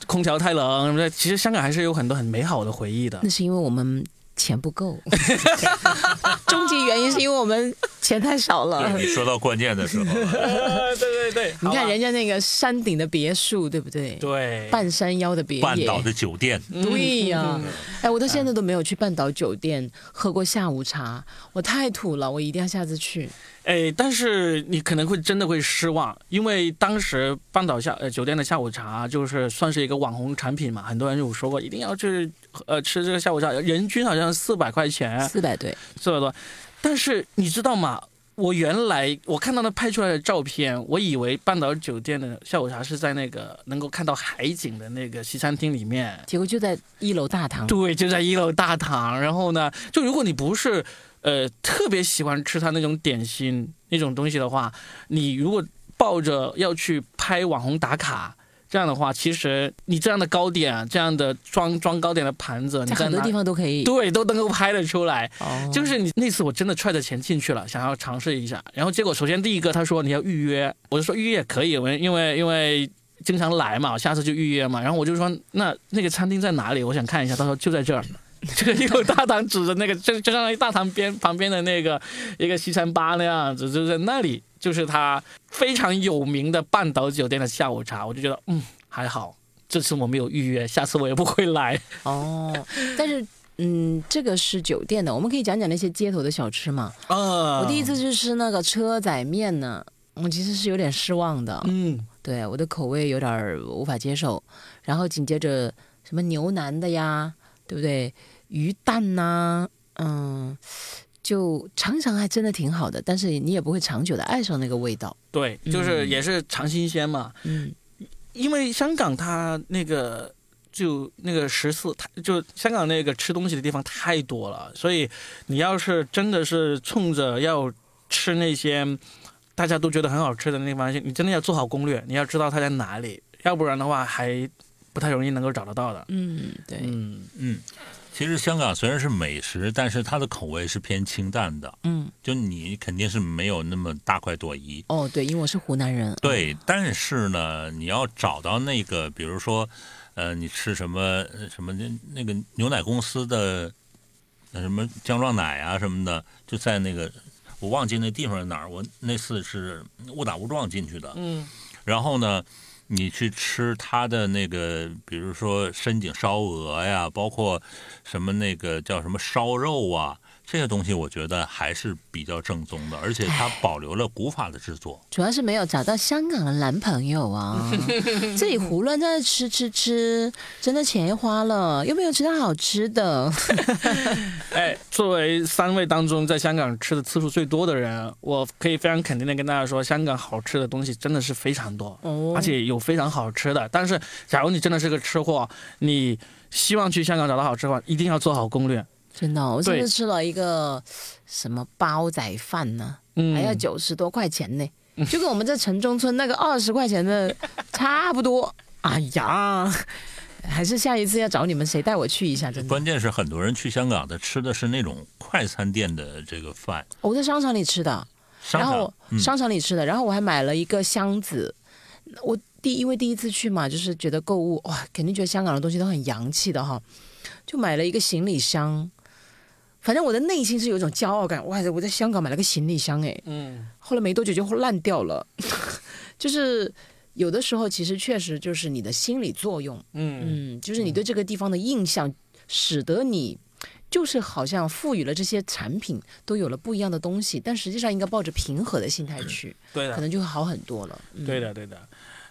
空调太冷什么的，其实香港还是有很多很美好的回忆的。那是因为我们。钱不够，终极原因是因为我们钱太少了。你说到关键的时候，对对对，你看人家那个山顶的别墅，对不对？对，半山腰的别半岛的酒店，对呀。哎，我到现在都没有去半岛酒店喝过下午茶，我太土了，我一定要下次去。哎，但是你可能会真的会失望，因为当时半岛下呃酒店的下午茶就是算是一个网红产品嘛，很多人有说过一定要去呃吃这个下午茶，人均好像四百块钱，四百对，四百多。但是你知道吗？我原来我看到他拍出来的照片，我以为半岛酒店的下午茶是在那个能够看到海景的那个西餐厅里面，结果就在一楼大堂。对，就在一楼大堂。然后呢，就如果你不是。呃，特别喜欢吃他那种点心那种东西的话，你如果抱着要去拍网红打卡这样的话，其实你这样的糕点，这样的装装糕点的盘子，在很多地方都可以，对，都能够拍得出来。哦，就是你那次我真的揣着钱进去了，想要尝试一下，然后结果首先第一个他说你要预约，我就说预约也可以，我因为因为经常来嘛，下次就预约嘛。然后我就说那那个餐厅在哪里？我想看一下。他说就在这儿。这个一口大堂指着那个，就就相当于大堂边旁边的那个一个西餐吧那样子，就在那里，就是他非常有名的半岛酒店的下午茶。我就觉得，嗯，还好，这次我没有预约，下次我也不会来。哦，但是，嗯，这个是酒店的，我们可以讲讲那些街头的小吃嘛。啊，我第一次去吃那个车仔面呢，我其实是有点失望的。嗯，对，我的口味有点无法接受。然后紧接着什么牛腩的呀，对不对？鱼蛋呐，嗯，就尝一尝还真的挺好的，但是你也不会长久的爱上那个味道。对，就是也是尝新鲜嘛。嗯，因为香港它那个就那个食肆，它就香港那个吃东西的地方太多了，所以你要是真的是冲着要吃那些大家都觉得很好吃的那地方，你真的要做好攻略，你要知道它在哪里，要不然的话还不太容易能够找得到的。嗯，对，嗯嗯。其实香港虽然是美食，但是它的口味是偏清淡的。嗯，就你肯定是没有那么大快朵颐。哦，对，因为我是湖南人。对，但是呢，你要找到那个，比如说，呃，你吃什么什么那那个牛奶公司的那什么姜撞奶啊什么的，就在那个我忘记那地方在哪儿。我那次是误打误撞进去的。嗯，然后呢？你去吃他的那个，比如说深井烧鹅呀，包括什么那个叫什么烧肉啊。这些东西我觉得还是比较正宗的，而且它保留了古法的制作。主要是没有找到香港的男朋友啊，自己胡乱在那吃吃吃，真的钱花了，又没有吃到好吃的。哎，作为三位当中在香港吃的次数最多的人，我可以非常肯定的跟大家说，香港好吃的东西真的是非常多，而且有非常好吃的。但是，假如你真的是个吃货，你希望去香港找到好吃的话，一定要做好攻略。真的哦、我上对次吃了一个什么煲仔饭呢，嗯还要九十多块钱呢，就跟我们在城中村那个二十块钱的 差不多。哎呀，还是下一次要找你们谁带我去一下，真的。关键是很多人去香港的吃的是那种快餐店的这个饭，我在商场里吃的，然后嗯商场里吃的，然后我还买了一个箱子。我第因为第一次去嘛，就是觉得购物哇，肯定觉得香港的东西都很洋气的哈，就买了一个行李箱。反正我的内心是有一种骄傲感，哇，我在香港买了个行李箱哎，嗯。后来没多久就烂掉了。就是有的时候其实确实就是你的心理作用，嗯。嗯，就是你对这个地方的印象，使得你就是好像赋予了这些产品都有了不一样的东西，但实际上应该抱着平和的心态去，对的。可能就会好很多了。嗯、对的，对的，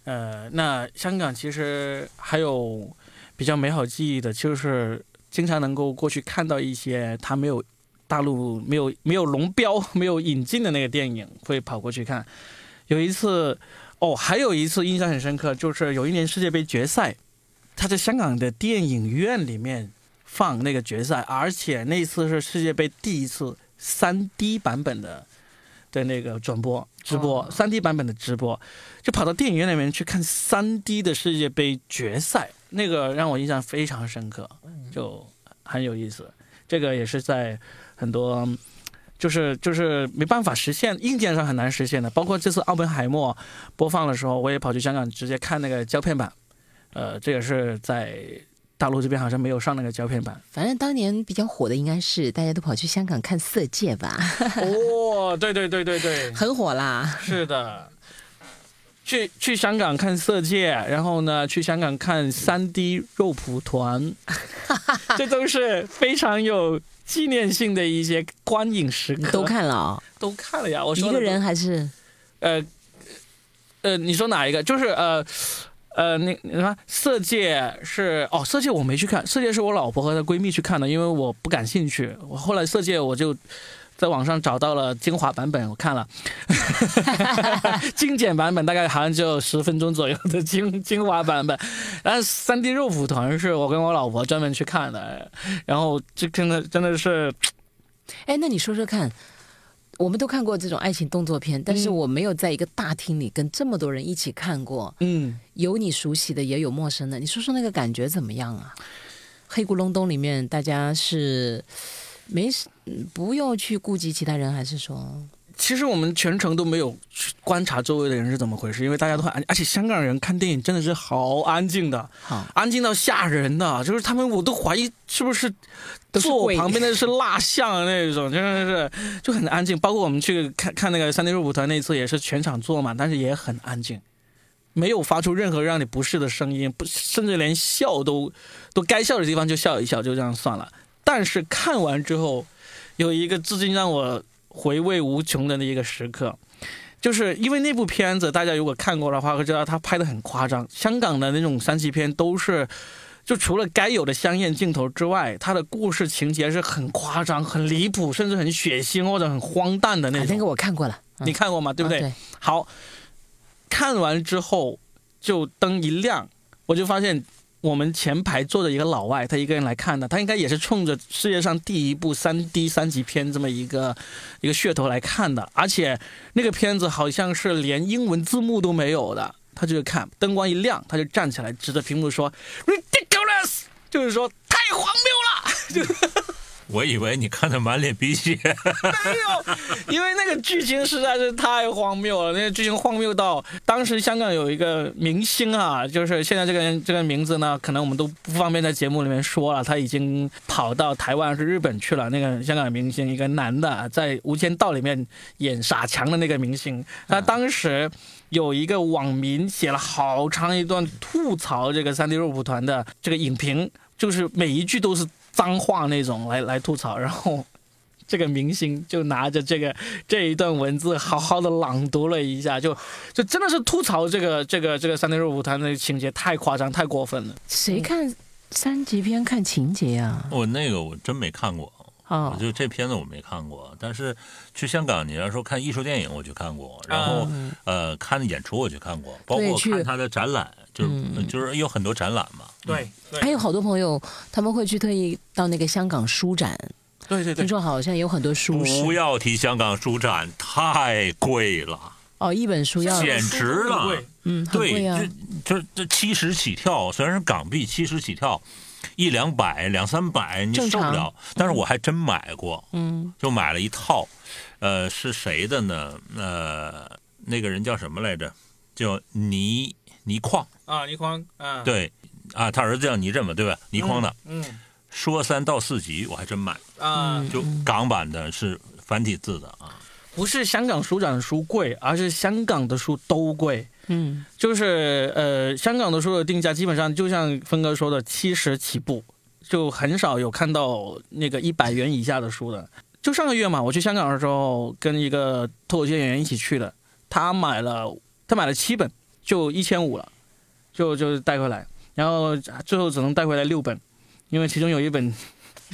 呃，那香港其实还有比较美好记忆的，就是经常能够过去看到一些他没有大陆没有没有龙标、没有引进的那个电影，会跑过去看。有一次，哦，还有一次印象很深刻，就是有一年世界杯决赛，他在香港的电影院里面放那个决赛，而且那次是世界杯第一次三 D 版本的的那个转播。直播，哦三 D 版本的直播，就跑到电影院里面去看三 D 的世界杯决赛，那个让我印象非常深刻，就很有意思。这个也是在很多。就是就是没办法实现，硬件上很难实现的。包括这次奥本海默播放的时候，我也跑去香港直接看那个胶片版，呃，这也是在大陆这边好像没有上那个胶片版。反正当年比较火的应该是大家都跑去香港看《色戒》吧，哦，对对对对对，很火啦。是的。去去香港看《色戒》，然后呢，去香港看三 D 肉蒲团，这都是非常有纪念性的一些观影时刻。都看了啊、都看了呀，我说的一个人还是呃呃，你说哪一个？就是呃呃，那你看《色戒》是哦，《色戒》我没去看，《色戒》是我老婆和她闺蜜去看的，因为我不感兴趣。我后来《色戒》我就在网上找到了精华版本，我看了 精简版本，大概好像只有十分钟左右的精精华版本。然后三 D 肉蒲团是我跟我老婆专门去看的，然后这真的真的是哎，那你说说看，我们都看过这种爱情动作片，但是嗯我没有在一个大厅里跟这么多人一起看过，嗯。有你熟悉的，也有陌生的。你说说那个感觉怎么样啊？黑咕隆咚里面大家是没事嗯不用去顾及其他人，还是说其实我们全程都没有去观察周围的人是怎么回事，因为大家都很安静，而且香港人看电影真的是好安静的，好？安静到吓人的，就是他们我都怀疑是不是坐我旁边的是蜡像那种，真的是就很安静。包括我们去看看那个三 D 入舞团那次也是全场坐嘛，但是也很安静，没有发出任何让你不适的声音，不甚至连笑都都该笑的地方就笑一笑，就这样算了。但是看完之后，有一个至今让我回味无穷的那一个时刻，就是因为那部片子，大家如果看过的话，会知道它拍的很夸张。香港的那种三级片都是，就除了该有的香艳镜头之外，它的故事情节是很夸张、很离谱，甚至很血腥或者很荒诞的那种。啊那个我看过了，嗯你看过吗？对不对？啊对，好，看完之后就灯一亮，我就发现我们前排坐着一个老外，他一个人来看的，他应该也是冲着世界上第一部三 D 三级片这么一个一个噱头来看的，而且那个片子好像是连英文字幕都没有的，他就看灯光一亮，他就站起来指着屏幕说 ridiculous，就是说太荒谬了。我以为你看的满脸鼻血，没有，因为那个剧情实在是太荒谬了。那个剧情荒谬到当时香港有一个明星啊，就是现在这个人这个名字呢，可能我们都不方便在节目里面说了。他已经跑到台湾是日本去了。那个香港明星，一个男的，在《无间道》里面演傻强的那个明星，他当时有一个网民写了好长一段吐槽这个三 D 肉蒲团的这个影评，就是每一句都是脏话那种来来吐槽，然后。这个明星就拿着这个 这一段文字，好好的朗读了一下，就就真的是吐槽这个这个这个三 D 肉蒲团的情节太夸张、太过分了。谁看三级片看情节啊？我那个我真没看过。哦我，就这片子我没看过，但是去香港，你要说看艺术电影，我去看过，然后、嗯呃看演出我去看过，包括看他的展览，就是就是有很多展览嘛。对，还有好多朋友他们会去特意到那个香港书展，对对对。听，说好像有很多书不要提香港书展，太贵了，哦，一本书要简直了。嗯对，啊。这，这这七十起跳，虽然是港币七十起跳，一两百、两三百你受不了。但是我还真买过，嗯。就买了一套，呃，是谁的呢？呃，那个人叫什么来着？叫倪倪匡，啊，倪匡，嗯，，对啊，他儿子叫倪震嘛，对吧？倪匡的嗯说三到四集，我还真买，啊，嗯就港版的是繁体字的啊。不是香港书展的书贵，而是香港的书都贵。嗯就是呃，香港的书的定价基本上就像峰哥说的，七十起步，就很少有看到那个一百元以下的书的。就上个月嘛，我去香港的时候，跟一个脱口秀演员一起去的，他买了他买了七本，就一千五了，就就带回来，然后最后只能带回来六本，因为其中有一本，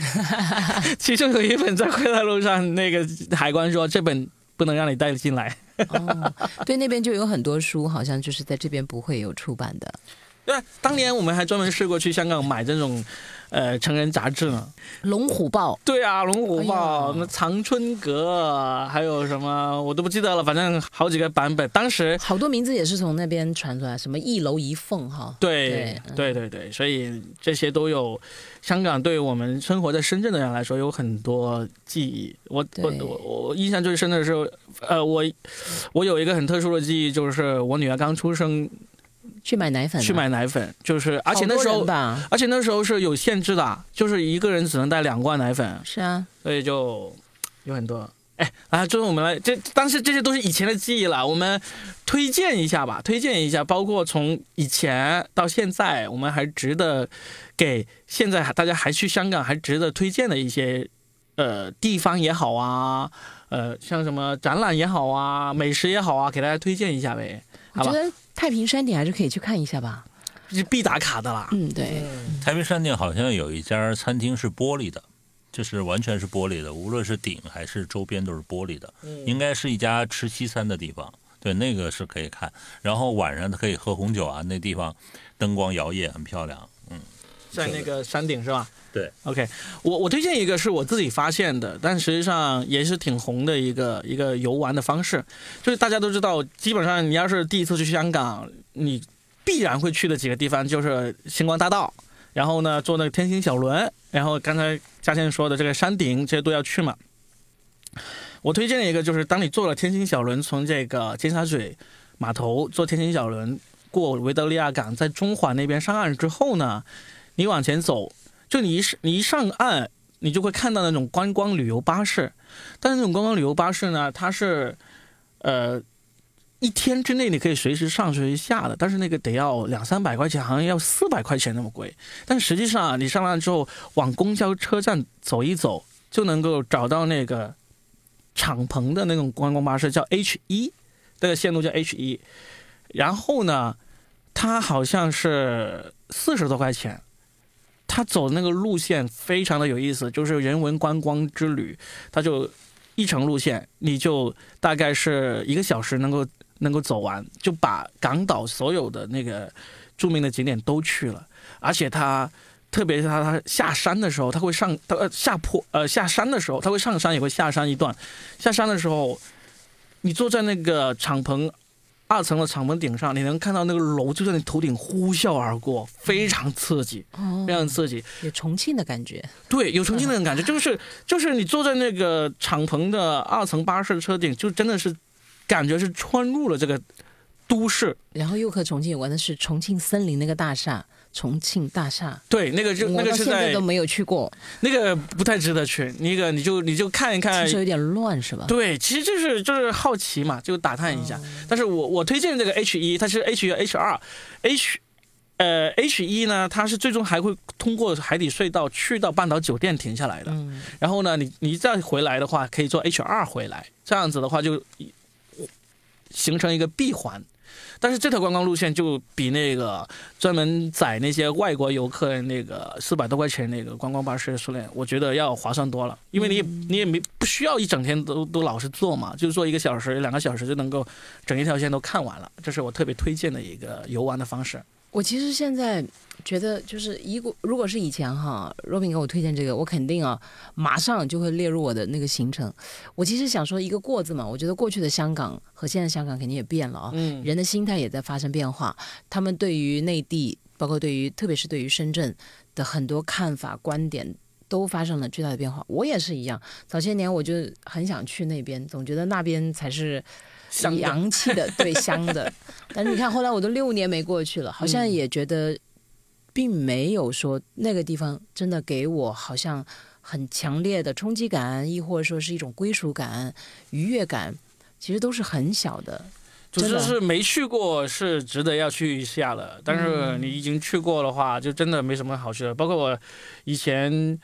其中有一本在回来路上，那个海关说这本不能让你带进来。哦，对，那边就有很多书，好像就是在这边不会有出版的。对，当年我们还专门试过去香港买这种，呃，成人杂志呢。龙虎豹，对啊，龙虎豹、哎呀那长春阁，还有什么我都不记得了，反正好几个版本。当时好多名字也是从那边传出来，什么一楼一凤哈。对对对对，所以这些都有。香港对我们生活在深圳的人来说有很多记忆。我我我我印象最深的是，呃，我我有一个很特殊的记忆，就是我女儿刚出生去买奶粉啊，去买奶粉，就是而且那时候吧，而且那时候是有限制的，就是一个人只能带两罐奶粉，是啊，所以就有很多。哎，啊，最后我们来，这当时这些都是以前的记忆了，我们推荐一下吧，推荐一下，包括从以前到现在，我们还值得给现在大家还去香港还值得推荐的一些呃地方也好啊，呃像什么展览也好啊，美食也好啊，给大家推荐一下呗，好吧？我觉得太平山顶还是可以去看一下吧。是必打卡的啦。嗯，对，太平山顶好像有一家餐厅是玻璃的，就是完全是玻璃的，无论是顶还是周边都是玻璃的，应该是一家吃西餐的地方。对，那个是可以看，然后晚上可以喝红酒啊，那地方灯光摇曳，很漂亮。嗯，在那个山顶是吧？对，OK，我我推荐一个是我自己发现的，但实际上也是挺红的一个一个游玩的方式，就是大家都知道，基本上你要是第一次去香港，你必然会去的几个地方就是星光大道，然后呢坐那个天星小轮，然后刚才嘉倩说的这个山顶，这些都要去嘛。我推荐一个就是，当你坐了天星小轮从这个尖沙咀码头坐天星小轮过维多利亚港，在中环那边上岸之后呢，你往前走，就你一上你一上岸，你就会看到那种观光旅游巴士，但是那种观光旅游巴士呢，它是呃一天之内你可以随时上随时下的，但是那个得要两三百块钱，好像要四百块钱那么贵。但实际上啊你上岸之后往公交车站走一走，就能够找到那个敞篷的那种观光巴士，叫 H 一，这个线路叫 H 一。然后呢，它好像是四十多块钱。他走的那个路线非常的有意思，就是人文观光之旅，他就一程路线，你就大概是一个小时能够能够走完，就把港岛所有的那个著名的景点都去了，而且他。特别是他他下山的时候，他会上他呃下坡呃下山的时候，他会上山也会下山一段。下山的时候，你坐在那个敞篷二层的敞篷顶上，你能看到那个楼就在你头顶呼啸而过，非常刺激，哦非常刺激。有重庆的感觉。对，有重庆那种感觉，就是就是你坐在那个敞篷的二层巴士车顶，就真的是感觉是穿入了这个都市。然后又和重庆有关的是重庆森林那个大厦，重庆大厦，对，那个就那个是在都没有去过，那个不太值得去，那个你就你就看一看其实有点乱是吧？对，其实就是就是好奇嘛，就打探一下。但是我我推荐这个 H 一，它是 H 一 H 二，H 呃 H 一呢，它是最终还会通过海底隧道去到半岛酒店停下来的。嗯，然后呢，你你再回来的话，可以坐 H 二回来，这样子的话就形成一个闭环。但是这条观光路线就比那个专门载那些外国游客那个四百多块钱那个观光巴士的数量，我觉得要划算多了，因为你也你也没不需要一整天都都老是坐嘛，就是坐一个小时两个小时就能够整一条线都看完了，这是我特别推荐的一个游玩的方式。我其实现在觉得，就是一个如果是以前哈，Robin 给我推荐这个，我肯定啊，马上就会列入我的那个行程。我其实想说一个过字嘛，我觉得过去的香港和现在香港肯定也变了啊，嗯人的心态也在发生变化，他们对于内地，包括对于特别是对于深圳的很多看法观点。都发生了巨大的变化，我也是一样。早些年我就很想去那边，总觉得那边才是香洋气的，对香的。但是你看，后来我都六年没过去了，好像嗯也觉得并没有说那个地方真的给我好像很强烈的冲击感，亦或者说是一种归属感、愉悦感，其实都是很小的。总之真的是没去过是值得要去一下的，但是你已经去过的话，就真的没什么好去的。包括我以前，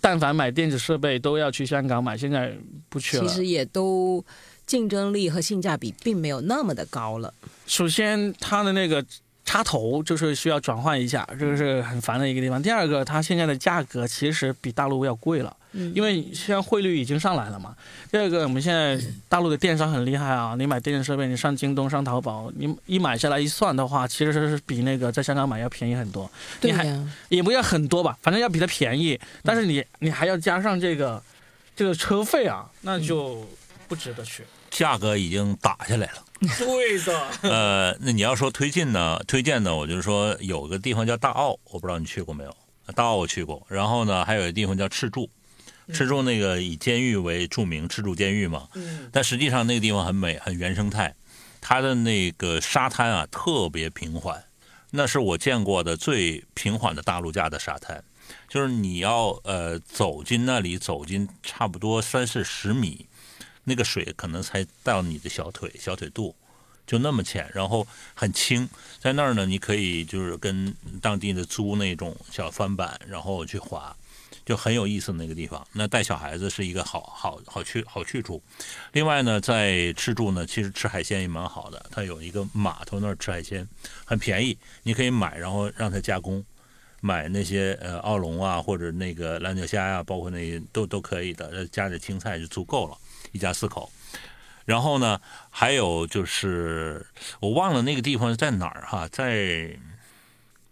但凡买电子设备都要去香港买，现在不去了。其实也都竞争力和性价比并没有那么的高了。首先，它的那个插头就是需要转换一下，这个是很烦的一个地方。第二个，它现在的价格其实比大陆要贵了，嗯因为现在汇率已经上来了嘛。第二个，我们现在大陆的电商很厉害啊，你买电子设备，你上京东、上淘宝，你一买下来一算的话，其实是比那个在香港买要便宜很多。你还对呀、也不要很多吧，反正要比它便宜，但是你你还要加上这个这个车费啊，那就不值得去。价格已经打下来了。对的，呃，那你要说推荐呢，推荐呢，我就是说有个地方叫大澳，我不知道你去过没有？大澳我去过，然后呢，还有一个地方叫赤柱，赤柱那个以监狱为著名，赤柱监狱嘛。嗯但实际上那个地方很美，很原生态，它的那个沙滩啊特别平缓，那是我见过的最平缓的大陆架的沙滩。就是你要呃走进那里，走进差不多三四十米，那个水可能才到你的小腿小腿肚，就那么浅，然后很轻。在那儿呢，你可以就是跟当地的租那种小帆板，然后去划，就很有意思那个地方。那带小孩子是一个好好好去好去处。另外呢，在吃住呢，其实吃海鲜也蛮好的。它有一个码头那儿吃海鲜很便宜，你可以买，然后让它加工。买那些呃澳龙啊，或者那个蓝脚虾呀、包括那些都都可以的，加点青菜就足够了，一家四口。然后呢，还有就是我忘了那个地方在哪儿哈，在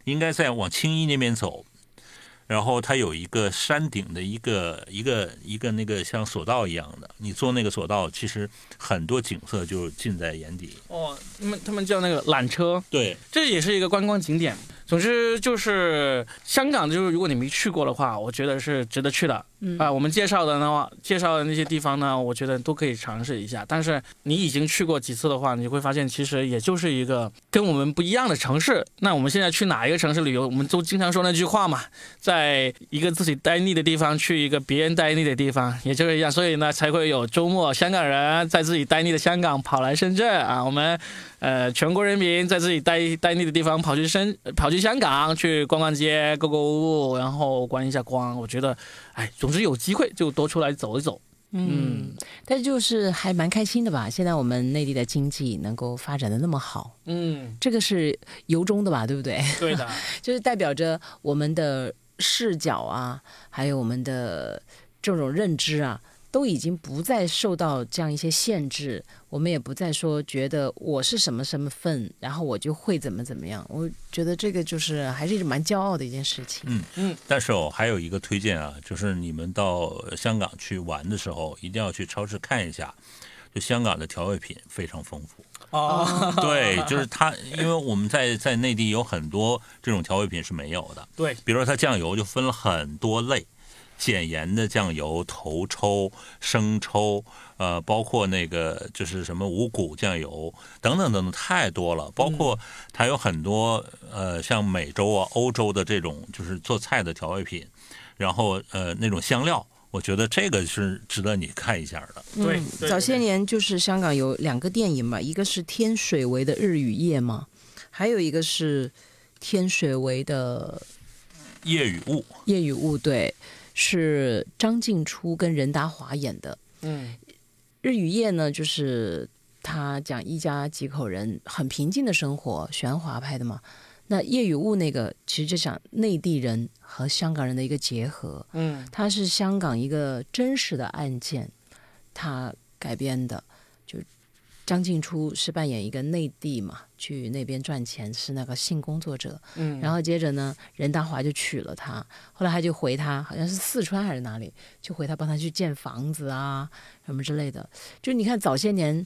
应该在往青衣那边走，然后它有一个山顶的一个一个一个那个像索道一样的，你坐那个索道，其实很多景色就尽在眼底。哦，他们他们叫那个缆车，对，这也是一个观光景点。总之就是香港，就是如果你没去过的话，我觉得是值得去的。嗯啊、我们介绍的呢，介绍的那些地方呢，我觉得都可以尝试一下。但是你已经去过几次的话，你会发现其实也就是一个跟我们不一样的城市。那我们现在去哪一个城市旅游，我们都经常说那句话嘛，在一个自己待腻的地方去一个别人待腻的地方，也就是一样。所以呢，才会有周末香港人在自己待腻的香港跑来深圳啊，我们呃全国人民在自己待待腻的地方跑去深跑去香港去逛逛街、购购物，然后观一下光。我觉得，哎，总之有机会就多出来走一走。嗯，但是就是还蛮开心的吧？现在我们内地的经济能够发展的那么好，嗯，这个是由衷的吧？对不对？对的，就是代表着我们的视角啊，还有我们的这种认知啊，都已经不再受到这样一些限制。我们也不再说觉得我是什么身份，然后我就会怎么怎么样。我觉得这个就是还是一种蛮骄傲的一件事情。嗯嗯，但是我、还有一个推荐啊，就是你们到香港去玩的时候，一定要去超市看一下，就香港的调味品非常丰富。哦，对，就是它，因为我们在在内地有很多这种调味品是没有的，对，比如说它酱油就分了很多类，减盐的酱油、头抽、生抽，呃，包括那个就是什么五谷酱油等等等等，太多了。包括它有很多呃，像美洲啊、欧洲的这种就是做菜的调味品，然后呃那种香料。我觉得这个是值得你看一下的。对早些年就是香港有两个电影嘛，一个是天水围的日与夜嘛，还有一个是天水围的夜与雾，夜与雾，对，是张静初跟任达华演的。嗯日与夜呢，就是他讲一家几口人很平静的生活，玄华拍的嘛。那夜与雾那个其实就讲内地人和香港人的一个结合，嗯它是香港一个真实的案件，它改编的，就张静初是扮演一个内地嘛，去那边赚钱，是那个性工作者。嗯，然后接着呢，任达华就娶了她，后来他就回他，好像是四川还是哪里，就回他帮他去建房子啊什么之类的。就你看早些年，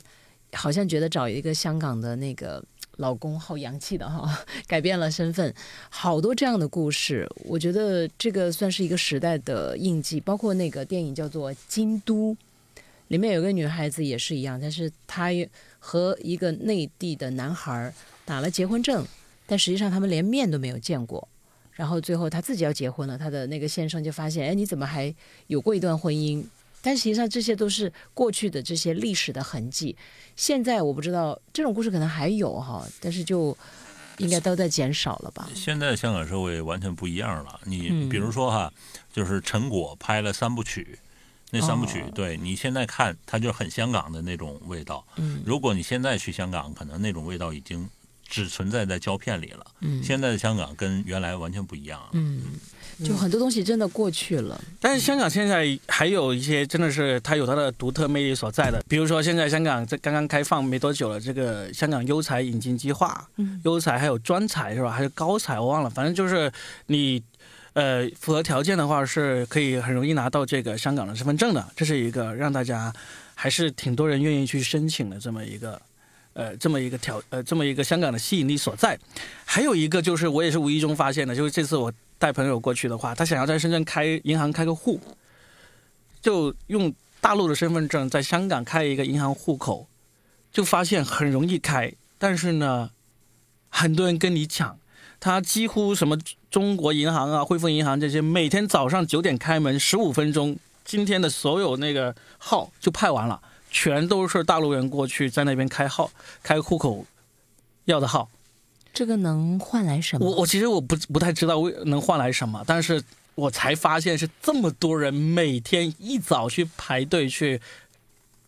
好像觉得找一个香港的那个老公好洋气的哈，改变了身份，好多这样的故事。我觉得这个算是一个时代的印记，包括那个电影叫做《京都》。里面有个女孩子也是一样，但是她和一个内地的男孩打了结婚证，但实际上他们连面都没有见过。然后最后她自己要结婚了，她的那个先生就发现，哎，你怎么还有过一段婚姻？但实际上这些都是过去的这些历史的痕迹。现在我不知道这种故事可能还有哈，但是就应该都在减少了吧。现在香港社会完全不一样了。你比如说哈，就是陈果拍了三部曲。那三部曲，对你现在看，它就很香港的那种味道。嗯，如果你现在去香港，可能那种味道已经只存在在胶片里了。嗯，现在的香港跟原来完全不一样。嗯，就很多东西真的过去了。但是香港现在还有一些真的是它有它的独特魅力所在的，比如说现在香港这刚刚开放没多久了，这个香港优才引进计划，嗯，优才还有专才是吧？还是高才我忘了，反正就是你。呃，符合条件的话是可以很容易拿到这个香港的身份证的，这是一个让大家还是挺多人愿意去申请的这么一个，呃，这么一个条，呃，这么一个香港的吸引力所在。还有一个就是我也是无意中发现的，就是这次我带朋友过去的话，他想要在深圳开银行开个户，就用大陆的身份证在香港开一个银行户口，就发现很容易开，但是呢，很多人跟你抢。他几乎什么中国银行啊、汇丰银行这些，每天早上九点开门，十五分钟，今天的所有那个号就派完了，全都是大陆人过去在那边开号、开户口要的号。这个能换来什么？我我其实我不不太知道为能换来什么，但是我才发现是这么多人每天一早去排队去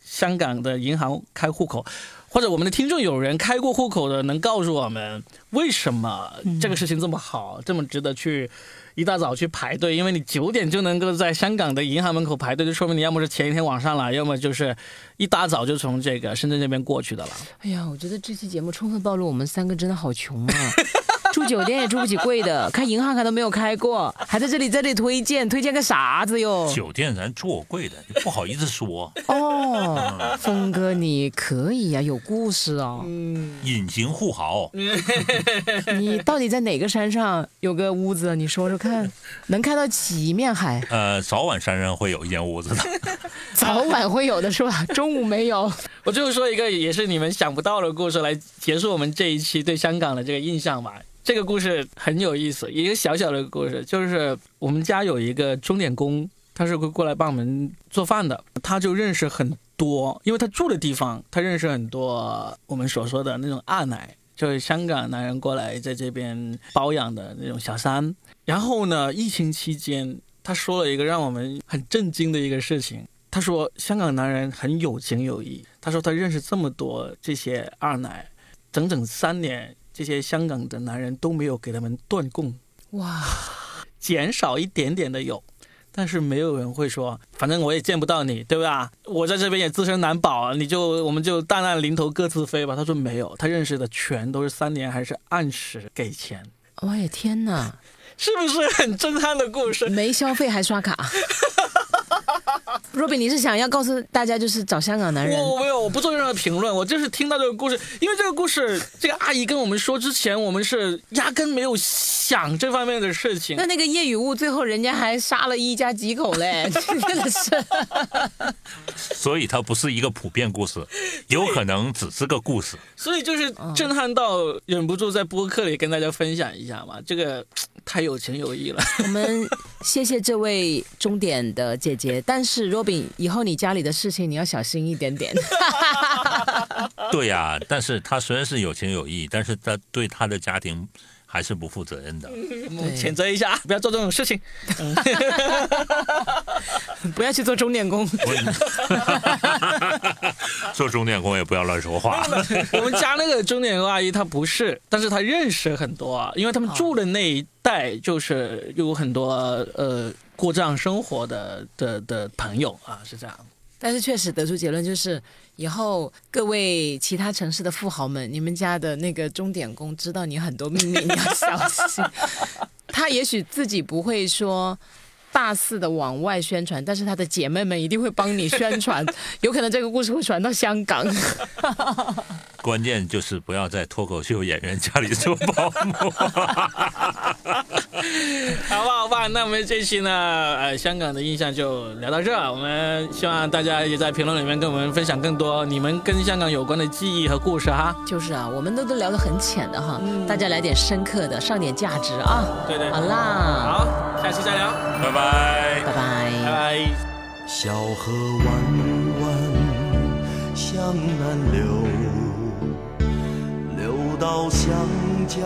香港的银行开户口。或者我们的听众有人开过户口的，能告诉我们为什么这个事情这么好，这么值得去一大早去排队？因为你九点就能够在香港的银行门口排队，就说明你要么是前一天晚上来，要么就是一大早就从这个深圳这边过去的了。哎呀，我觉得这期节目充分暴露我们三个真的好穷啊。住酒店也住不起贵的，开银行卡都没有开过，还在这里这里推荐推荐个啥子哟？酒店咱住过贵的，你不好意思说。哦，峰哥你可以呀，有故事哦。嗯，隐形富豪。你到底在哪个山上有个屋子？你说说看，能看到几面海？呃，早晚山上会有一间屋子的。早晚会有的是吧？中午没有。我最后说一个也是你们想不到的故事来结束我们这一期对香港的这个印象吧。这个故事很有意思，一个小小的故事，就是我们家有一个钟点工，他是会过来帮我们做饭的，他就认识很多，因为他住的地方，他认识很多我们所说的那种二奶，就是香港男人过来在这边包养的那种小三。然后呢，疫情期间，他说了一个让我们很震惊的一个事情，他说香港男人很有情有义，他说他认识这么多这些二奶，整整三年。这些香港的男人都没有给他们断供，哇，减少一点点的有，但是没有人会说，反正我也见不到你，对吧？我在这边也自身难保，你就我们就大难临头各自飞吧。他说没有，他认识的全都是三年还是按时给钱。我的天哪，是不是很震撼的故事？没消费还刷卡。若比，你是想要告诉大家，就是找香港男人？我没有，我不做任何评论，我就是听到这个故事，因为这个故事，这个阿姨跟我们说之前，我们是压根没有想这方面的事情。那那个夜雨雾最后人家还杀了一家几口嘞，真的是。所以它不是一个普遍故事，有可能只是个故事。所以就是震撼到忍不住在播客里跟大家分享一下嘛，这个。太有情有义了。我们谢谢这位终点的姐姐，但是 Robin，以后你家里的事情你要小心一点点。对呀，但是他虽然是有情有义，但是他对他的家庭。还是不负责任的，谴责一下，不要做这种事情，不要去做钟点工，做钟点工也不要乱说话。我们家那个钟点工阿姨她不是，但是她认识很多，因为他们住的那一带就是有很多呃过这样生活的的的朋友啊，是这样。但是确实得出结论就是，以后各位其他城市的富豪们，你们家的那个钟点工知道你很多秘密，你要小心。他也许自己不会说大肆的往外宣传，但是她的姐妹们一定会帮你宣传，有可能这个故事会传到香港。关键就是不要在脱口秀演员家里做保姆。好吧，好吧，那我们这期呢，呃，香港的印象就聊到这。我们希望大家也在评论里面跟我们分享更多你们跟香港有关的记忆和故事哈。就是啊，我们都都聊得很浅的哈，大家来点深刻的，上点价值啊。对对，好啦，好，下期再聊，拜拜，拜拜，拜拜。小河弯弯向南流，流到湘江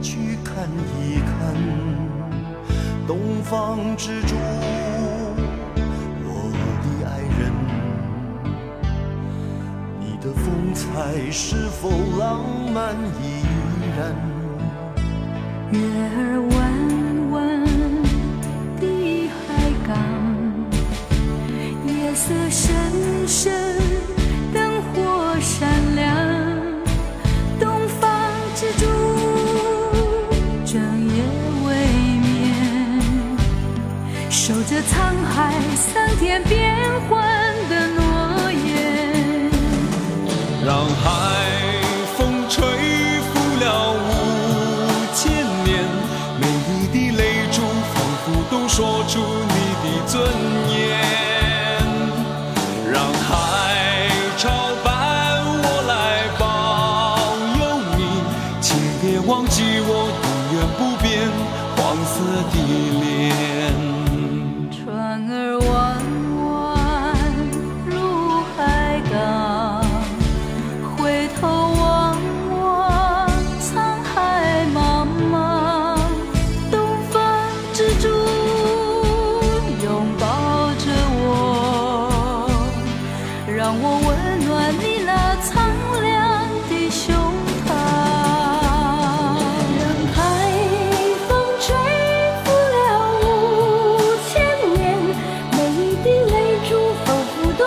去看一看东方之珠，我的爱人，你的风采是否浪漫依然？月儿弯弯色深深，灯火闪亮。东方之珠，整夜未眠，守着沧海桑田变幻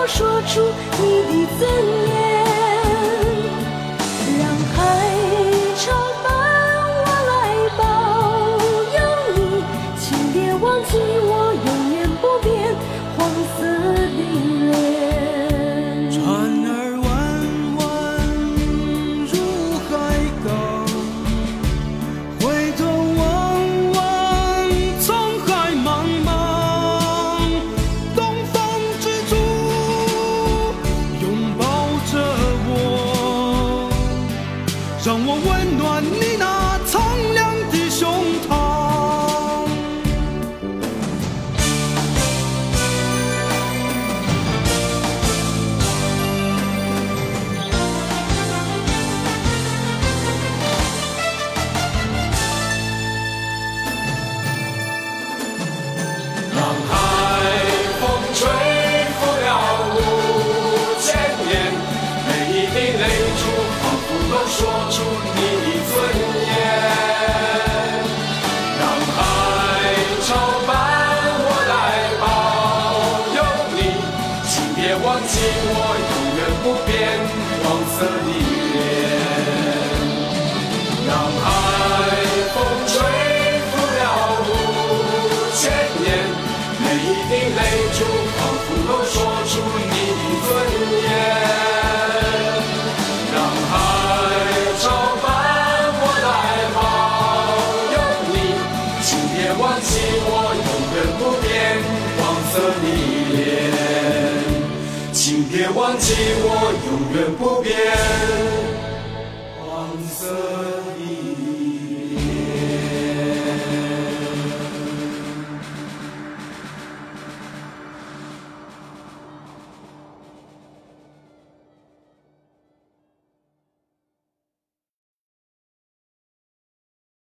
说出你的尊严。永远不变。